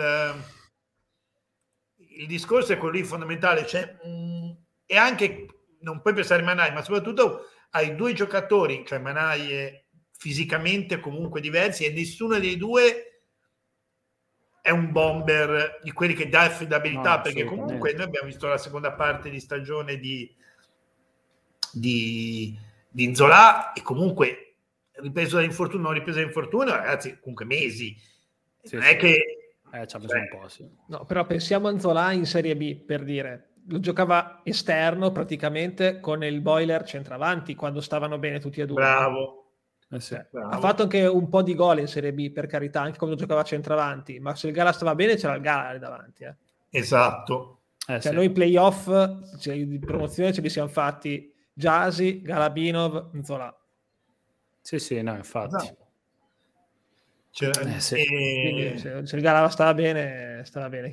il, discorso è quello lì fondamentale. Cioè, mh, mm, e anche, non puoi pensare a Manai, ma soprattutto hai due giocatori, cioè Manai è fisicamente comunque diversi e nessuno dei due è un bomber di quelli che dà affidabilità no, perché comunque noi abbiamo visto la seconda parte di stagione di, di, di Inzola e comunque ripreso da infortunio non ripreso da infortunio ragazzi comunque mesi sì, non sì. è che eh, ci ha messo un po' sì. no però pensiamo a Inzola in Serie B per dire lo giocava esterno praticamente con il boiler centravanti quando stavano bene tutti e due bravo eh sì, ha fatto anche un po' di gol in Serie B, per carità, anche quando giocava centravanti, ma se il Gala stava bene c'era il Gala davanti. Eh. Esatto. Eh, cioè, sì. noi playoff cioè, di promozione ce li siamo fatti Jasi, Galabinov, Nzola. Sì, sì, no, infatti. Esatto. Cioè, eh, sì. e... se, se, il Gala stava bene, stava bene.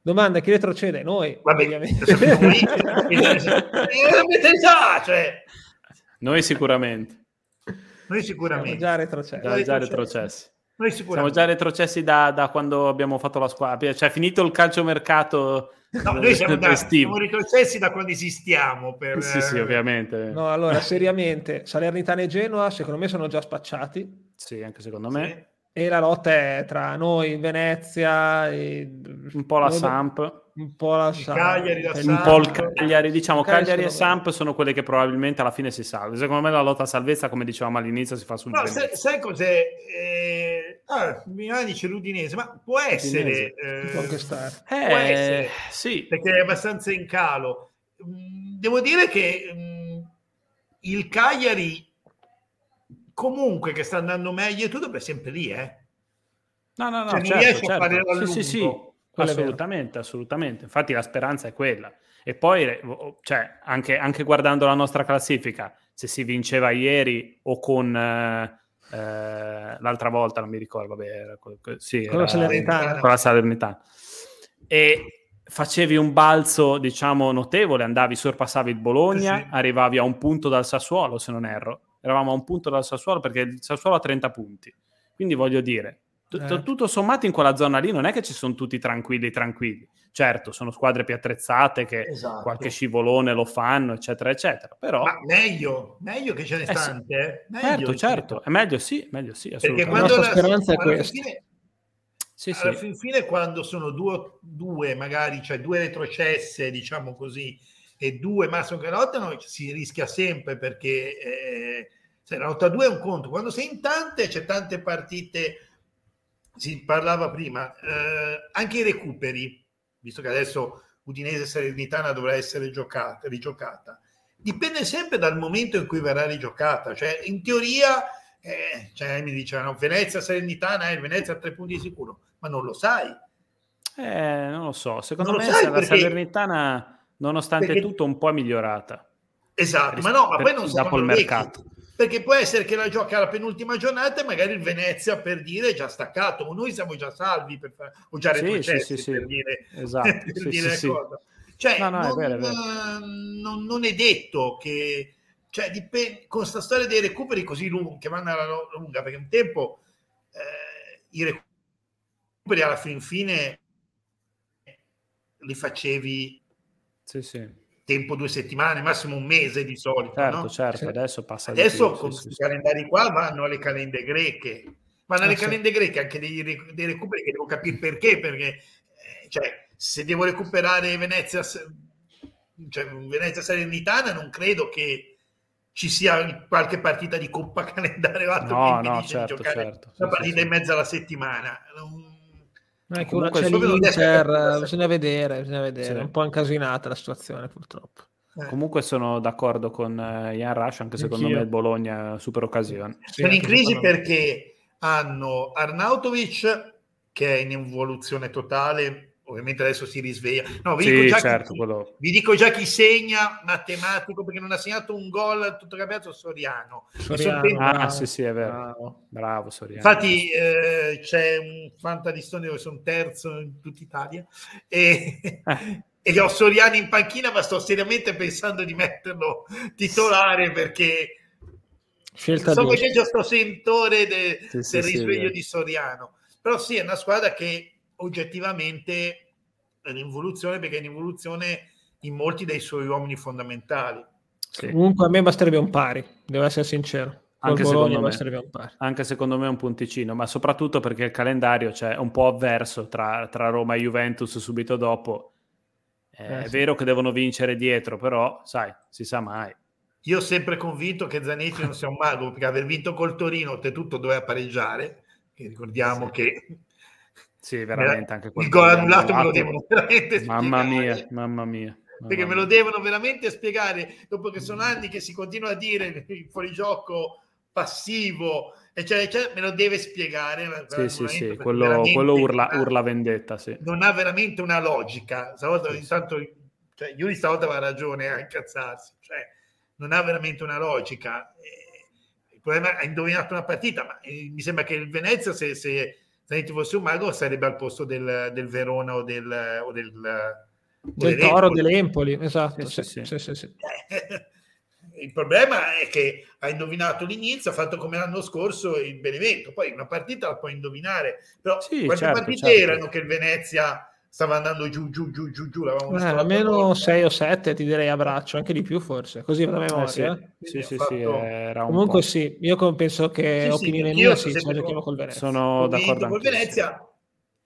Domanda, chi retrocede? Noi, Vabbè, ovviamente. cioè... Noi sicuramente. Noi sicuramente. Siamo già retrocessi. Già, già retrocessi. Noi Siamo già retrocessi da, da, quando abbiamo fatto la squadra. Cioè, finito il calciomercato. No, noi siamo, da, siamo retrocessi da quando esistiamo. Per... Sì, sì, ovviamente. No, allora, seriamente, Salernitana e Genoa, secondo me, sono già spacciati. Sì, anche secondo me. Sì. E la lotta è tra noi, Venezia, e... un po' la Samp un po' la Samp, Cagliari, la un po' il Cagliari, diciamo Cagliari, Cagliari e Samp sono quelle che probabilmente alla fine si salvano. Secondo me la lotta a salvezza, come dicevamo all'inizio, si fa sul no, sai, sai, cos'è? Eh, ah, Milano dice l'Udinese, ma può essere, eh, può, eh, può essere sì. perché è abbastanza in calo. Mm, devo dire che mh, mm, il Cagliari comunque che sta andando meglio e tutto è sempre lì, eh. No, no, no, cioè, certo, non riesce certo. a fare sì, sì, sì. Assolutamente, assolutamente. Infatti la speranza è quella. E poi, cioè, anche, anche, guardando la nostra classifica, se si vinceva ieri o con eh, eh, l'altra volta, non mi ricordo, vabbè, era, sì, con, la Salernitana. con la Salernitana. E facevi un balzo, diciamo, notevole, andavi, sorpassavi il Bologna, sì. arrivavi a un punto dal Sassuolo, se non erro. Eravamo a un punto dal Sassuolo perché il Sassuolo ha 30 punti. Quindi voglio dire, eh. tutto sommato in quella zona lì non è che ci sono tutti tranquilli tranquilli certo sono squadre più attrezzate che esatto. qualche scivolone lo fanno eccetera eccetera però Ma meglio meglio che ce ne eh sì. eh? certo certo è meglio sì meglio sì perché quando la, la speranza è questa fine, sì, alla sì. fine quando sono due, due magari cioè due retrocesse diciamo così e due massimo che lottano si rischia sempre perché eh, se la lotta a due è un conto quando sei in tante c'è tante partite si parlava prima, eh, anche i recuperi, visto che adesso Udinese Salernitana dovrà essere giocata, rigiocata, dipende sempre dal momento in cui verrà rigiocata. Cioè, in teoria, eh, cioè, mi dicevano Venezia Salernitana, eh, Venezia a tre punti di sicuro, ma non lo sai. Eh, non lo so, secondo non me la perché... Salernitana, nonostante perché... tutto, un po' è migliorata. Esatto, ma no, ma poi non dopo il mercato. Vecchi perché può essere che la gioca alla penultima giornata e magari il Venezia per dire è già staccato, o noi siamo già salvi per fare, o già retrocessi sì, sì, per sì. dire, esatto. per dire. Cioè, no, no, non, è vero, è vero. Non, non, è detto che cioè, dipende, con questa storia dei recuperi così lunghi, che vanno alla lunga, perché un tempo eh, i recuperi alla fin fine li facevi sì, sì tempo due settimane, massimo un mese di solito. Certo, no? certo, adesso passa Adesso più, con questi sì, calendari qua vanno alle calende greche, vanno alle ah, calende greche anche dei, dei, recuperi che devo capire perché, perché eh, cioè, se devo recuperare Venezia, cioè, Venezia Salernitana non credo che ci sia qualche partita di coppa calendario no, no, certo, certo, una partita in mezzo alla settimana. Non, Ecco, una c'è l'Inter, bisogna vedere, bisogna vedere. Sì. È un po' incasinata la situazione purtroppo. Eh. Comunque sono d'accordo con Ian Rush, anche secondo Anch'io. me il Bologna super occasione. Sì, sono in crisi perché hanno Arnautovic che è in evoluzione totale ovviamente adesso si risveglia. No, vi, sì, dico certo, chi, quello... vi, dico già chi, segna, matematico, perché non ha segnato un gol tutto cambiato Soriano. Soriano. Tempo... Ah, sì, sì, è vero. Bravo, Bravo Soriano. Infatti eh, c'è un fantalistone dove sono terzo in tutta Italia e, eh. e ho Soriano in panchina, ma sto seriamente pensando di metterlo titolare perché... Scelta so che c'è già sto sentore de, sì, del risveglio di Soriano. Però sì, è una squadra che oggettivamente è in evoluzione perché è in evoluzione in molti dei suoi uomini fondamentali. Sì. Comunque a me basterebbe un pari, devo essere sincero. Anche secondo, me, anche secondo me un punticino, ma soprattutto perché il calendario c'è cioè, un po' avverso tra, tra, Roma e Juventus subito dopo. Eh, eh, è sì. vero che devono vincere dietro, però sai, si sa mai. Io ho sempre convinto che Zanetti non sia un mago, perché aver vinto col Torino, oltretutto doveva pareggiare, che ricordiamo sì. che sì, veramente anche Il gol annullato me lo devono veramente Mamma mia, mamma mia. Mamma perché me lo devono veramente spiegare dopo che sono anni che si continua a dire il fuorigioco passivo eccetera, eccetera, me lo deve spiegare sì sì sì quello, quello urla, urla, vendetta sì. non ha veramente una logica. Stavolta sì, intanto cioè, Iuri stavolta aveva ragione a incazzarsi cioè, non ha veramente una logica. Il problema è ha indovinato una partita ma eh, mi sembra che il Venezia se, se Zanetti fosse un mago sarebbe al posto del, del Verona o del, o del, del Toro dell'Empoli, esatto. Sì, sì, sì. sì il problema è che ha indovinato l'inizio, ha fatto come l'anno scorso il Benevento, poi una partita la puoi indovinare, però sì, quante certo, partite certo. erano che il Venezia stava andando giù, giù, giù, giù, giù. Eh, almeno 6 o 7 ti direi a braccio, anche di più forse, così per la memoria. Eh, sì, eh. sì, sì, sì Comunque sì, io penso che sì, opinione sì, mia sì, ce giochiamo col Venezia. Sono d'accordo col Venezia,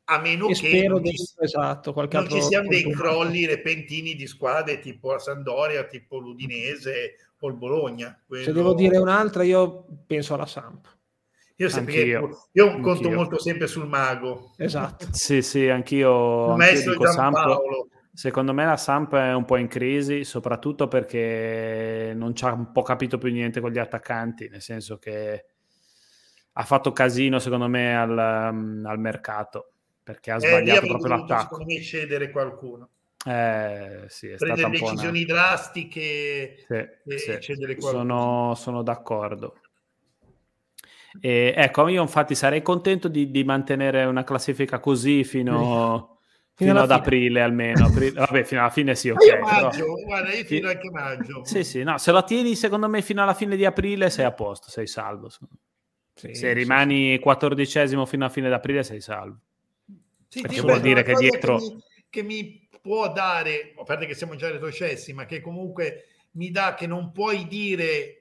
a meno e che spero non, ci, esatto, non ci siano dei crolli repentini di squadre tipo la Sandoria, tipo l'Udinese o il Bologna. Quello... Se devo dire un'altra, io penso alla Samp. Io, anch'io, io anch'io. conto molto sempre sul mago. Esatto. sì, sì, anch'io. anch'io dico Samp, secondo me la Samp è un po' in crisi, soprattutto perché non ci ha un po' capito più niente con gli attaccanti, nel senso che ha fatto casino, secondo me, al, al mercato, perché ha eh, sbagliato eh, proprio voluto, l'attacco. Secondo me cedere qualcuno. Eh, sì, è Prendere decisioni una... drastiche sì, e sì. cedere qualcuno. Sono, sono d'accordo. E, ecco, io infatti sarei contento di, di mantenere una classifica così fino, fino, fino ad fine. aprile almeno. Aprile, vabbè, fino alla fine sì, ok. Io maggio, però... guarda, io fino anche maggio. Sì, sì, no, se la tieni secondo me fino alla fine di aprile sei a posto, sei salvo. Sì, Se rimani quattordicesimo fino a fine d'aprile sei salvo. Sì, Perché vuol dire che dietro... Che mi, che mi può dare, a parte che siamo già retrocessi, ma che comunque mi dà che non puoi dire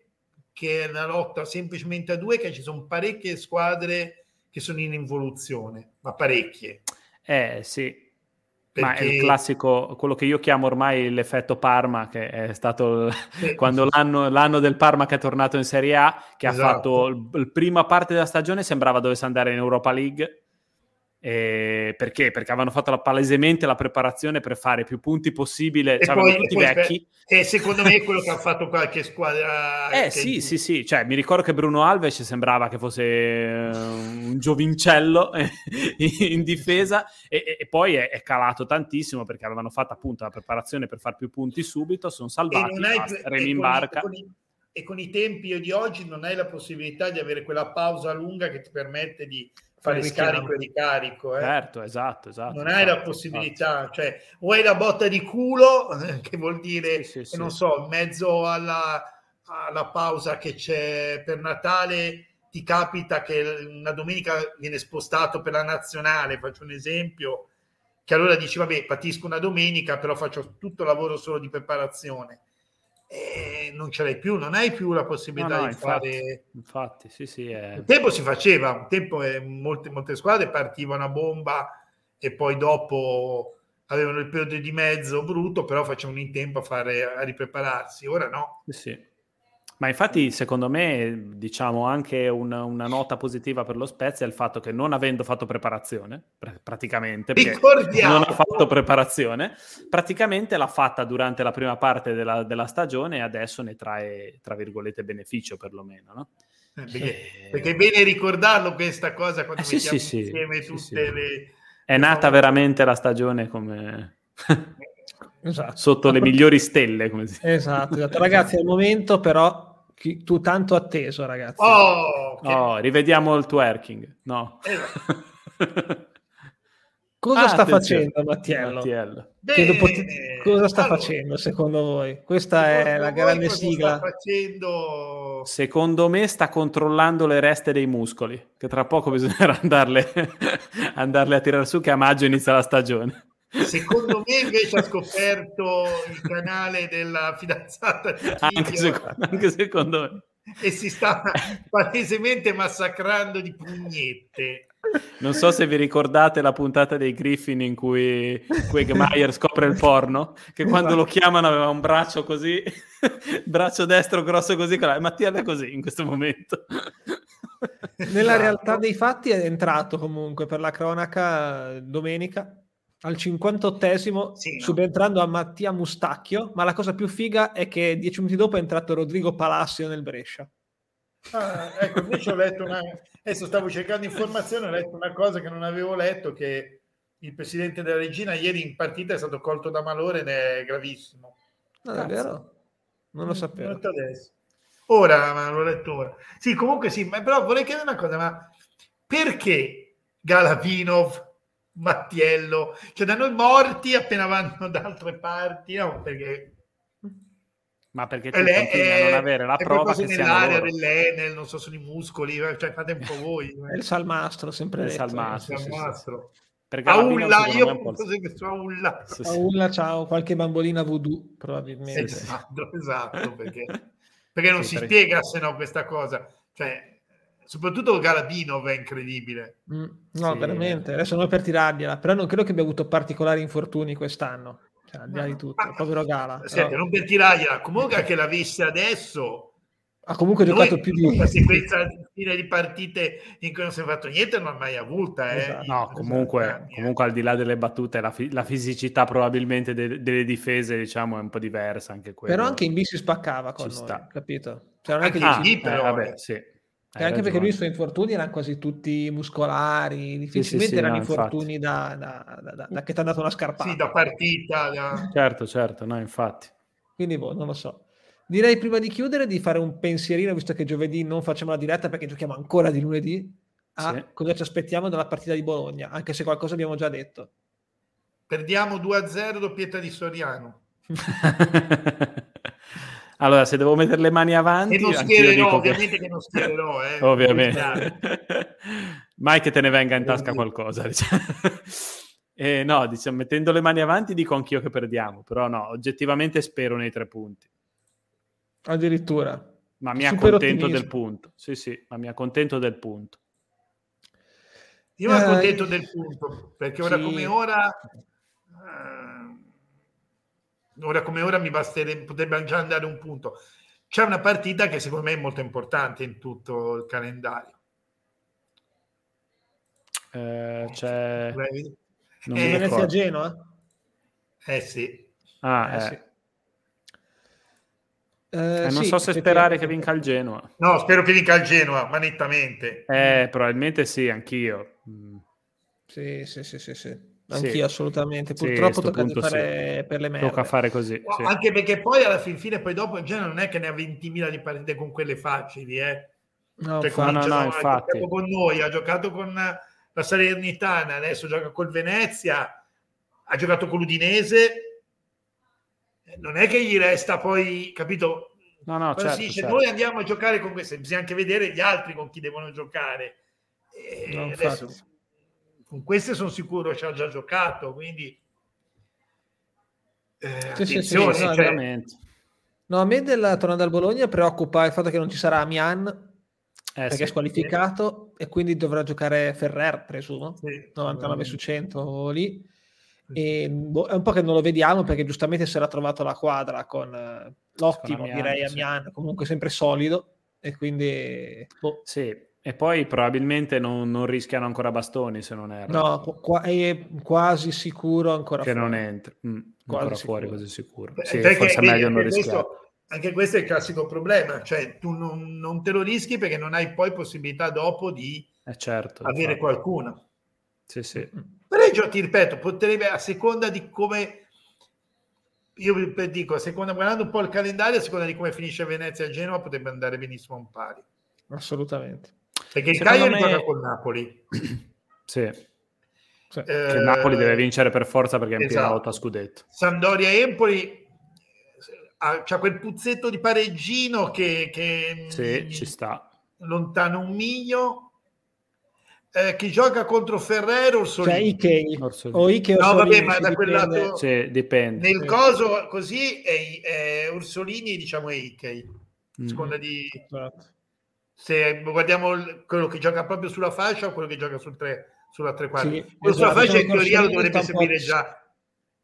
che è una lotta semplicemente a due, che ci sono parecchie squadre che sono in involuzione, ma parecchie. Eh sì, perché... Ma è il classico, quello che io chiamo ormai l'effetto Parma, che è stato sì, quando sì. L'anno, l'anno, del Parma che è tornato in Serie A, che esatto. ha fatto la prima parte della stagione, sembrava dovesse andare in Europa League eh, perché? Perché avevano fatto la, palesemente la preparazione per fare più punti possibile, cioè, poi, tutti poi, vecchi. E secondo me è quello che ha fatto qualche squadra. Eh sì, è... sì, sì, cioè, mi ricordo che Bruno Alves sembrava che fosse uh, un giovincello in difesa e, e poi è, è, calato tantissimo perché avevano fatto appunto la preparazione per fare più punti subito, sono salvati, remi in barca. E con i tempi di oggi non hai la possibilità di avere quella pausa lunga che ti permette di fare scarico e ricarico. Eh. Certo, esatto, esatto. Non esatto, hai la possibilità, esatto. cioè, o hai la botta di culo, che vuol dire, sì, sì, non so, in mezzo alla, alla pausa che c'è per Natale, ti capita che una domenica viene spostato per la nazionale, faccio un esempio, che allora dici, vabbè, patisco una domenica, però faccio tutto il lavoro solo di preparazione e non ce l'hai più, non hai più la possibilità no, no, di infatti, fare. Infatti, sì, sì. È... Un tempo si faceva, un tempo eh, molte, molte squadre partivano a bomba e poi dopo avevano il periodo di mezzo brutto, però facevano in tempo a, fare, a riprepararsi. Ora no. Sì, sì. Ma infatti, secondo me, diciamo anche una, una, nota positiva per lo Spezia è il fatto che non avendo fatto preparazione, pr- praticamente, non ha fatto preparazione, praticamente l'ha fatta durante la prima parte della, della stagione e adesso ne trae, tra virgolette, beneficio perlomeno, no? Eh, perché, e... perché, è bene ricordarlo questa cosa quando eh, sì, mettiamo sì, insieme sì, tutte le... È nata veramente la stagione come... Esatto. Sotto le migliori stelle, come si Esatto, esatto. Ragazzi, al momento però chi, tu tanto atteso, ragazzi. Oh, okay. oh rivediamo il twerking. No. Eh. cosa ah, sta attenzione. facendo Mattiello? Mattiello. Ti... Cosa sta allora, facendo secondo voi? Questa è la grande sigla. Facendo... Secondo me sta controllando le reste dei muscoli, che tra poco bisognerà andarle, andarle a tirare su, che a maggio inizia la stagione. Secondo me invece ha scoperto il canale della fidanzata di anche, secondo, anche secondo me. E si sta palesemente massacrando di pugnette. Non so se vi ricordate la puntata dei Griffin in cui Quagmire scopre il porno, che quando lo chiamano aveva un braccio così, braccio destro grosso così, Mattia è così in questo momento. Nella realtà dei fatti è entrato comunque per la cronaca domenica al 58esimo sì, no. subentrando a Mattia Mustacchio, ma la cosa più figa è che dieci minuti dopo è entrato Rodrigo Palacio nel Brescia. Ah, ecco, invece ho letto una... Adesso stavo cercando informazioni, ho letto una cosa che non avevo letto, che il presidente della regina ieri in partita è stato colto da malore ed è gravissimo. No, è vero? Non lo sapevo. Adesso. Ora, ma l'ho letto ora. Sì, comunque sì, ma però vorrei chiedere una cosa, ma perché Galavinov Mattiello, cioè da noi morti appena vanno da altre parti, no? Perché ma perché tu lei, continui a non avere la prova che nell'area dell'Enel, non so, sono i muscoli, eh, cioè fate un po' voi. È il salmastro, sempre il salmastro. Il salmastro. Sì, sì. Aulla, io penso che su Aulla. Sì, sì. Aulla, ciao, qualche bambolina voodoo, probabilmente. Esatto, esatto, perché, perché non si perché... spiega se no questa cosa. Cioè, soprattutto Galabinov è incredibile. Mm, no, sì. veramente. Adesso non per tirargliela, però non credo che abbia avuto particolari infortuni quest'anno. Cioè, al di là di tutto, ma, povero Gala. Senti, però... non per tirargliela, comunque che l'avesse adesso. Ha comunque giocato più di una sequenza di partite in cui non si è fatto niente, non ha mai avuta. Eh. Esatto. No, comunque, comunque, al di là delle battute, la, fi- la fisicità probabilmente de- delle difese, diciamo, è un po' diversa anche quella. Però anche in B si spaccava con Ci noi, sta. capito? Cioè, non è che ah, dici, però, eh, vabbè, sì. Hai anche ragione. perché lui i suoi infortuni erano quasi tutti muscolari, difficilmente sì, sì, erano no, infortuni da, da, da, da, che ti hanno dato una scarpata. Sì, da partita. Certo, certo, no, infatti. Quindi, boh, non lo so. Direi prima di chiudere di fare un pensierino, visto che giovedì non facciamo la diretta perché giochiamo ancora di lunedì, a sì. cosa ci aspettiamo dalla partita di Bologna, anche se qualcosa abbiamo già detto. Perdiamo 2-0 doppietta di Soriano. Allora, se devo mettere le mani avanti... E non schiererò, ovviamente che... che non schiererò. Eh, ovviamente. Mai che te ne venga in tasca qualcosa. Diciamo. eh, no, diciamo, mettendo le mani avanti dico anch'io che perdiamo, però no, oggettivamente spero nei tre punti. Addirittura. Ma mi accontento del punto. Sì, sì, ma mi accontento del punto. Io mi accontento eh, del punto, perché ora sì. come ora... Eh, ora come ora mi basterebbe, potrebbe già andare un punto. C'è una partita che secondo me è molto importante in tutto il calendario. Eh, c'è... Non eh, Venezia Genoa? Eh sì. Ah, eh, eh. sì. Eh, eh, non sì, so se sperare che vinca il Genoa. No, spero che vinca il Genoa, ma nettamente. Eh, probabilmente sì, anch'io. Mm. Sì, sì, sì, sì, sì. Anch'io sì. assolutamente. Purtroppo tocca fare sì. per le merde. Tocca fare così. Sì. Anche perché poi alla fin fine, poi dopo il Genoa non è che ne ha 20.000 di partite con quelle facili, eh. No, cioè, no, no, no, infatti. con noi, ha giocato con la Salernitana, adesso gioca col Venezia, ha giocato con l'Udinese non è che gli resta poi, capito? No, no, certo, si dice, certo. noi andiamo a giocare con queste, bisogna anche vedere gli altri con chi devono giocare. No, adesso, con queste sono sicuro ci ha già giocato, quindi eh, sì, sì, sì, no, cioè... no, a me della tornata al Bologna preoccupa il fatto che non ci sarà Amian eh, perché è squalificato e quindi dovrà giocare Ferrer, presumo, 99 su 100 lì. E boh, è un po' che non lo vediamo perché giustamente si era trovato la quadra con eh, l'ottimo, con Amian, direi, Amian, sì. comunque sempre solido e quindi... Boh. Sì, e poi probabilmente non, non, rischiano ancora bastoni se non erro. No, qua, è quasi sicuro ancora che fuori. non entri. Mm, ancora sicuro. fuori, così sicuro. Sì, perché, forse è meglio non rischiare. Anche questo è il classico problema, cioè tu non, non, te lo rischi perché non hai poi possibilità dopo di eh certo, avere infatti. qualcuno. Sì, sì. Mm. Pareggio, ti ripeto, potrebbe a seconda di come io vi dico, a seconda, guardando un po' il calendario, a seconda di come finisce Venezia e Genova, potrebbe andare benissimo un pari. Assolutamente. Perché il Cagliari me... gioca con Napoli. sì. sì. Eh, il Napoli deve vincere per forza perché è in esatto. piena lotta a scudetto. Sampdoria e Empoli c'ha quel puzzetto di pareggino che, che sì, ci sta. lontano un miglio eh, chi gioca contro Ferrero Orsolini. Cioè Ikei. Orsolini. O Ikei no, vabbè, ma da quel lato sì, dipende. Nel sì. coso così è, è Orsolini, diciamo è Ikei. Mm. Seconda di esatto. Se guardiamo quello che gioca proprio sulla fascia o quello che gioca sul tre, sulla tre quarti. Sì, quello esatto. sulla fascia in teoria lo dovrebbe seguire già.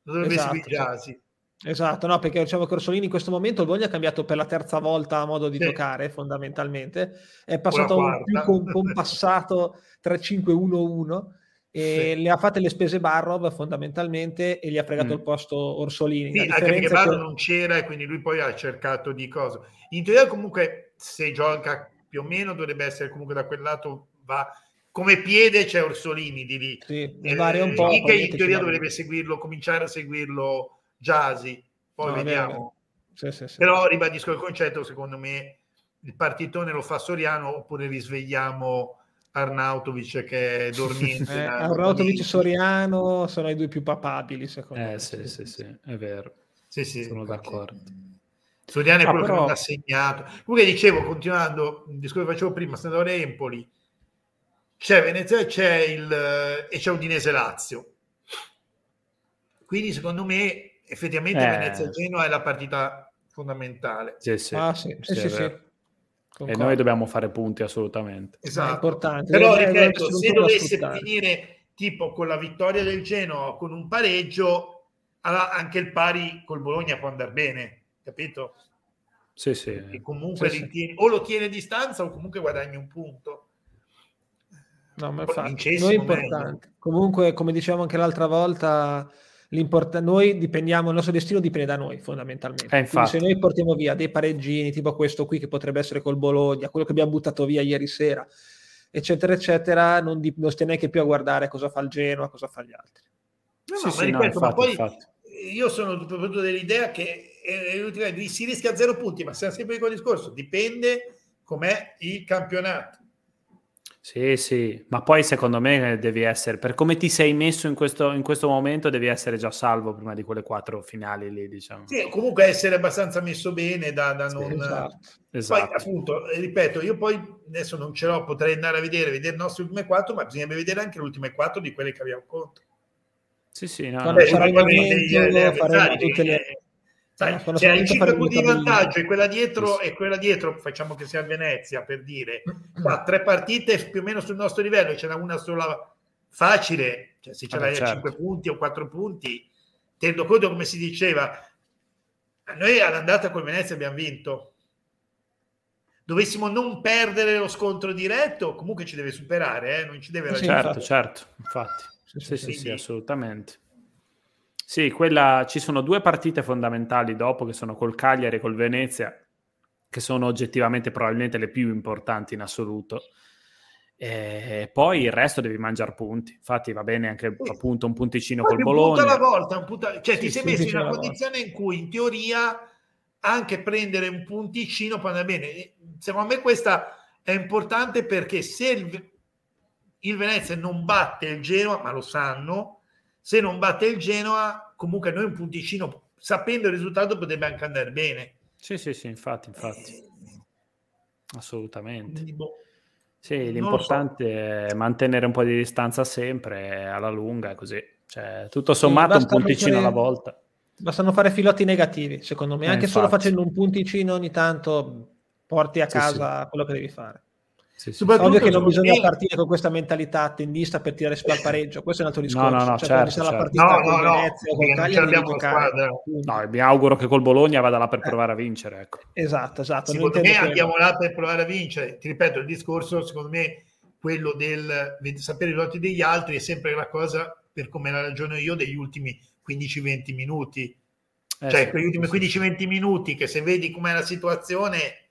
Lo dovrebbe esatto, seguire già, sì. Esatto, no, perché diciamo che Orsolini in questo momento il Bologna ha cambiato per la terza volta modo di sì. giocare fondamentalmente, è passato un più compassato 3-5-1-1 e sì. le ha fatte le spese Barrov fondamentalmente e gli ha fregato mm. il posto Orsolini. Sì, anche perché Barrov che... non c'era e quindi lui poi ha cercato di cosa. In teoria comunque se gioca più o meno dovrebbe essere comunque da quel lato va come piede c'è Orsolini di lì. Sì, eh, varia un po'. Che in teoria dovrebbe seguirlo, cominciare a seguirlo Jasi, poi no, vediamo. Sì, sì, sì. Però ribadisco il concetto, secondo me il partitone lo fa Soriano oppure risvegliamo Arnautovic che è dormiente. eh, Arnautovic e Soriano sono i due più papabili, secondo eh, me. Sì, sì, sì, è vero. Sì, sì, sono d'accordo. Soriano è ah, quello però... che non ha segnato. Comunque dicevo, continuando il discorso che facevo prima, stando a Empoli, c'è Venezia c'è il, e c'è Udinese Lazio. Quindi secondo me effettivamente eh. Venezia-Genoa è la partita fondamentale. Sì, sì. Ah, sì, sì, sì, sì. E noi dobbiamo fare punti assolutamente. Esatto. È importante. Però ripeto, se dovesse finire tipo con la vittoria del Genoa con un pareggio, allora anche il pari col Bologna può andare bene, capito? Sì, sì. E comunque sì, sì. o lo tiene a distanza o comunque guadagni un punto. No, ma infatti, noi è importante. Comunque, come dicevamo anche l'altra volta, noi dipendiamo, il nostro destino dipende da noi fondamentalmente. Eh, se noi portiamo via dei pareggini, tipo questo qui che potrebbe essere col Bologna, quello che abbiamo buttato via ieri sera, eccetera, eccetera, non, di, non stai neanche più a guardare cosa fa il Genoa, cosa fa gli altri. No, sì, no, sì, ma ripeto, no, infatti, ma poi infatti. io sono soprattutto dell'idea che eh, si rischia zero punti, ma siamo sempre in quel discorso, dipende com'è il campionato. Sì, sì, ma poi secondo me devi essere, per come ti sei messo in questo, in questo momento, devi essere già salvo prima di quelle quattro finali lì, diciamo. Sì, comunque essere abbastanza messo bene da, da non... Sì, esatto. Poi esatto. appunto, ripeto, io poi adesso non ce l'ho, potrei andare a vedere, vedere le nostre ultime quattro, ma bisognerebbe vedere anche le ultime quattro di quelle che abbiamo contro. Sì, sì, no. Quando sarà il momento, faremo tutte le Sai, no, c'è i 5 punti di vantaggio e quella dietro e quella dietro facciamo che sia Venezia per dire qua tre partite più o meno sul nostro livello e ce n'è una sola facile cioè se ce ah, l'hai certo. a 5 punti o 4 punti tenendo conto come si diceva noi all'andata con Venezia abbiamo vinto. Dovessimo non perdere lo scontro diretto comunque ci deve superare eh? non ci deve certo certo infatti. Sì, sì, sì, sì assolutamente sì, quella, ci sono due partite fondamentali dopo che sono col Cagliari e col Venezia, che sono oggettivamente probabilmente le più importanti in assoluto. E poi il resto devi mangiare punti. Infatti va bene anche appunto un punticino poi col Bologna. Un punto alla volta, un punto... cioè sì, ti sei sì, messo in una condizione volta. in cui in teoria anche prendere un punticino può andare bene. Secondo me questa è importante perché se il, il Venezia non batte il Genoa, ma lo sanno, se non batte il Genoa, comunque noi un punticino, sapendo il risultato, potrebbe anche andare bene. Sì, sì, sì, infatti, infatti. Eh, Assolutamente. Boh, sì, l'importante so. è mantenere un po' di distanza sempre, alla lunga, così. Cioè, tutto sommato un punticino fare... alla volta. Bastano fare filotti negativi, secondo me. Eh, Anche infatti. solo facendo un punticino ogni tanto porti a casa sì. quello che devi fare. Sì, sì. Ovvio che non bisogna me... partire con questa mentalità attendista per tirare su al pareggio, questo è un altro discorso. No, no, no, cioè, certo, certo. la partita no, no, Venezia, no, con Cagliari No, mi auguro che col Bologna vada là per provare a vincere. Ecco. Esatto, esatto. Secondo me andiamo là per provare a vincere. Ti ripeto, il discorso, secondo me, quello del sapere i voti degli altri è sempre la cosa, per come la ragiono io, degli ultimi 15-20 minuti. Eh, cioè, sì, quegli ultimi sì. 15-20 minuti che se vedi com'è la situazione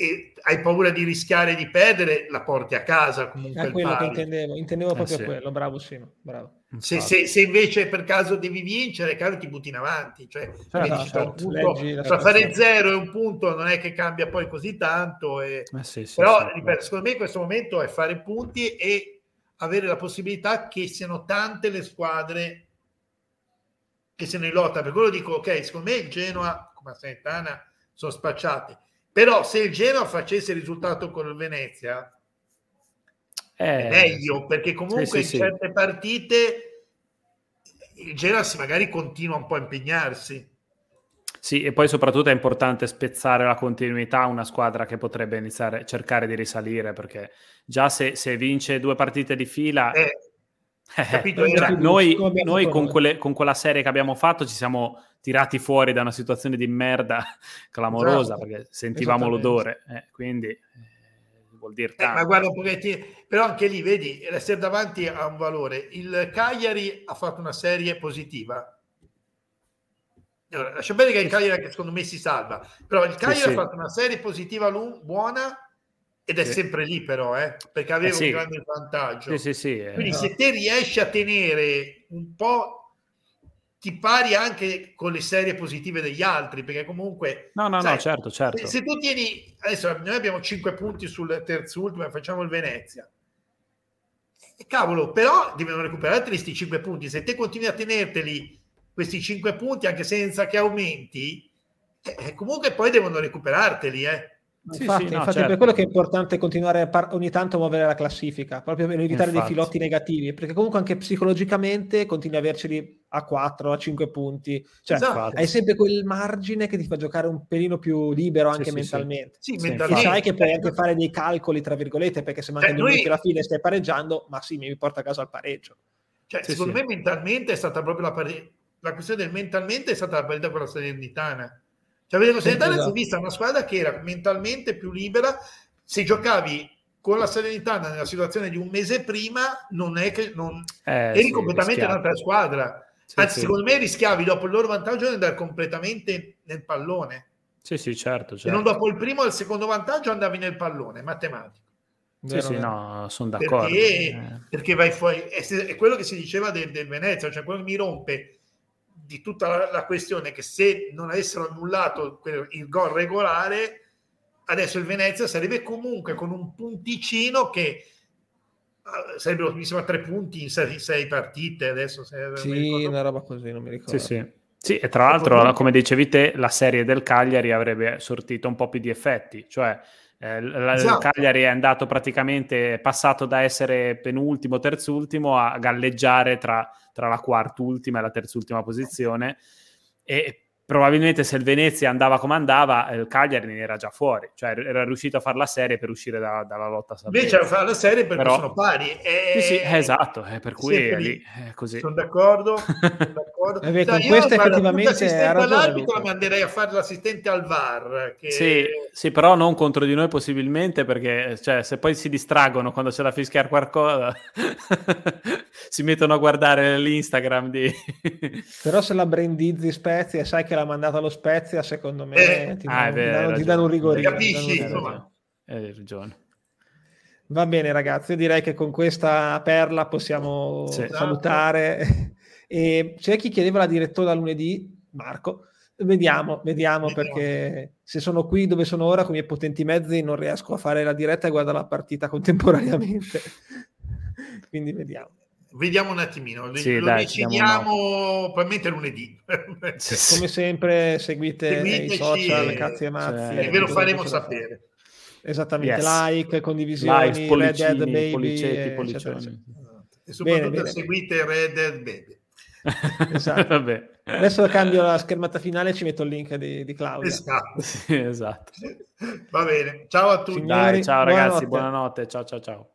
e hai paura di rischiare di perdere, la porti a casa comunque. È quello che intendevo, intendevo eh, proprio eh sì. quello, bravo Simo, bravo. Se, se, se, invece per caso devi vincere, caro, ti butti in avanti, cioè certo, no, certo. punto, tra fare zero e un punto non è che cambia poi così tanto, e... eh sì, sì, però ripeto, secondo me in questo momento è fare punti e avere la possibilità che siano tante le squadre che se ne lotta. Per quello dico, ok, secondo me il Genoa, come Santana, sono spacciati però se il Genoa facesse il risultato con il Venezia, eh, è meglio, perché comunque sì, sì, in certe sì. partite il Genoa magari continua un po' a impegnarsi. Sì, e poi soprattutto è importante spezzare la continuità a una squadra che potrebbe iniziare a cercare di risalire, perché già se, se vince due partite di fila... Eh, eh, capito, cioè, noi, noi con, quelle, con, quella serie che abbiamo fatto ci siamo tirati fuori da una situazione di merda clamorosa esatto. perché sentivamo l'odore, eh, quindi eh, vuol dire tanto. Eh, ma guarda però anche lì vedi, l'essere davanti ha un valore. Il Cagliari ha fatto una serie positiva. Allora, lascia bene che il Cagliari secondo me si salva, però il Cagliari sì, ha sì. fatto una serie positiva buona ed è sì. sempre lì però, eh, perché aveva eh, un grande vantaggio. Quindi no. se te riesci a tenere un po' ti pari anche con le serie positive degli altri, perché comunque... No, no, sai, no, certo, certo. Se tu tieni... Adesso noi abbiamo 5 punti sul terzo ultimo e facciamo il Venezia. E cavolo, però devono recuperare questi 5 punti. Se te continui a tenerteli questi 5 punti anche senza che aumenti, eh, comunque poi devono recuperarteli, eh. Sì, infatti, sì, no, infatti certo. per quello che è importante continuare par- ogni tanto a muovere la classifica, proprio per evitare infatti. dei filotti negativi, perché comunque anche psicologicamente continui a averceli a 4, a 5 punti, cioè esatto. hai sempre quel margine che ti fa giocare un pelino più libero anche sì, mentalmente. Sì, sì. mentalmente. E sai che puoi anche fare dei calcoli, tra virgolette, perché se mancano cioè, due minuti alla fine stai pareggiando, ma sì, mi porta a casa al pareggio. Cioè, secondo me mentalmente è stata proprio la partita, la questione del mentalmente è stata la partita con la Salernitana cioè, vedevo Salernitana esatto. si è vista una squadra che era mentalmente più libera. Se giocavi con la Serenitana nella situazione di un mese prima, non è che non eh, eri sì, completamente rischiato. un'altra squadra. Sì, Anzi, sì. secondo me rischiavi dopo il loro vantaggio di andare completamente nel pallone. Sì, sì, certo. certo. E non dopo il primo o il secondo vantaggio andavi nel pallone, matematico. Sì, sì, no, sono d'accordo. Perché, eh. perché vai fuori, è, è, quello che si diceva del, del Venezia, cioè quello che mi rompe di tutta la, la, questione che se non avessero annullato il gol regolare adesso il Venezia sarebbe comunque con un punticino che ah, sarebbero mi sembra tre punti in sei, sei partite adesso se sì una roba così non mi ricordo sì, sì. sì e tra l'altro come dicevi te la serie del Cagliari avrebbe sortito un po' più di effetti cioè eh, esatto. Cagliari è andato praticamente, passato da essere penultimo, terzultimo a galleggiare tra, tra la quart'ultima e la terzultima posizione. E probabilmente se il Venezia andava come andava, il Cagliari ne era già fuori, cioè era riuscito a fare la serie per uscire da, dalla lotta salvezza. Invece a fare la serie perché Però, sono pari. E... Sì, sì, esatto, è per cui è lì, è così. Sono d'accordo. Sono d'accordo. eh beh, con questo effettivamente. L'arbitro la manderei a fare l'assistente al VAR. Che... Sì, sì, però non contro di noi possibilmente perché cioè, se poi si distraggono quando c'è da fischiare qualcosa si mettono a guardare l'Instagram di... Però se la brandizzi Spezia sai che l'ha mandata allo Spezia, secondo me eh, ti, ah, danno, ti, danno, ti, danno, un rigorino. Capisci, insomma. Hai ragione. Va bene ragazzi, io direi che con questa perla possiamo sì. salutare. e c'è chi chiedeva la direttora lunedì, Marco, Vediamo, vediamo, vediamo, perché se sono qui dove sono ora con i miei potenti mezzi non riesco a fare la diretta e guardare la partita contemporaneamente. Quindi vediamo. Vediamo un attimino, sì, lo dai, decidiamo probabilmente lunedì. Sì, Come sempre seguite i social, e... cazzi e mazzi. Cioè, e ve lo faremo sapere. Esattamente, yes. like, condivisioni, like, pollicini, Red Dead Baby, pollicetti, pollicioni. E soprattutto bene, seguite Red Dead Baby. esatto. Adesso cambio la schermata finale e ci metto il link di, di Claudia. Esatto. Sì, esatto. Va bene, ciao a tutti. Signori, Dai, ciao ragazzi, buonanotte. buonanotte. Ciao ciao ciao.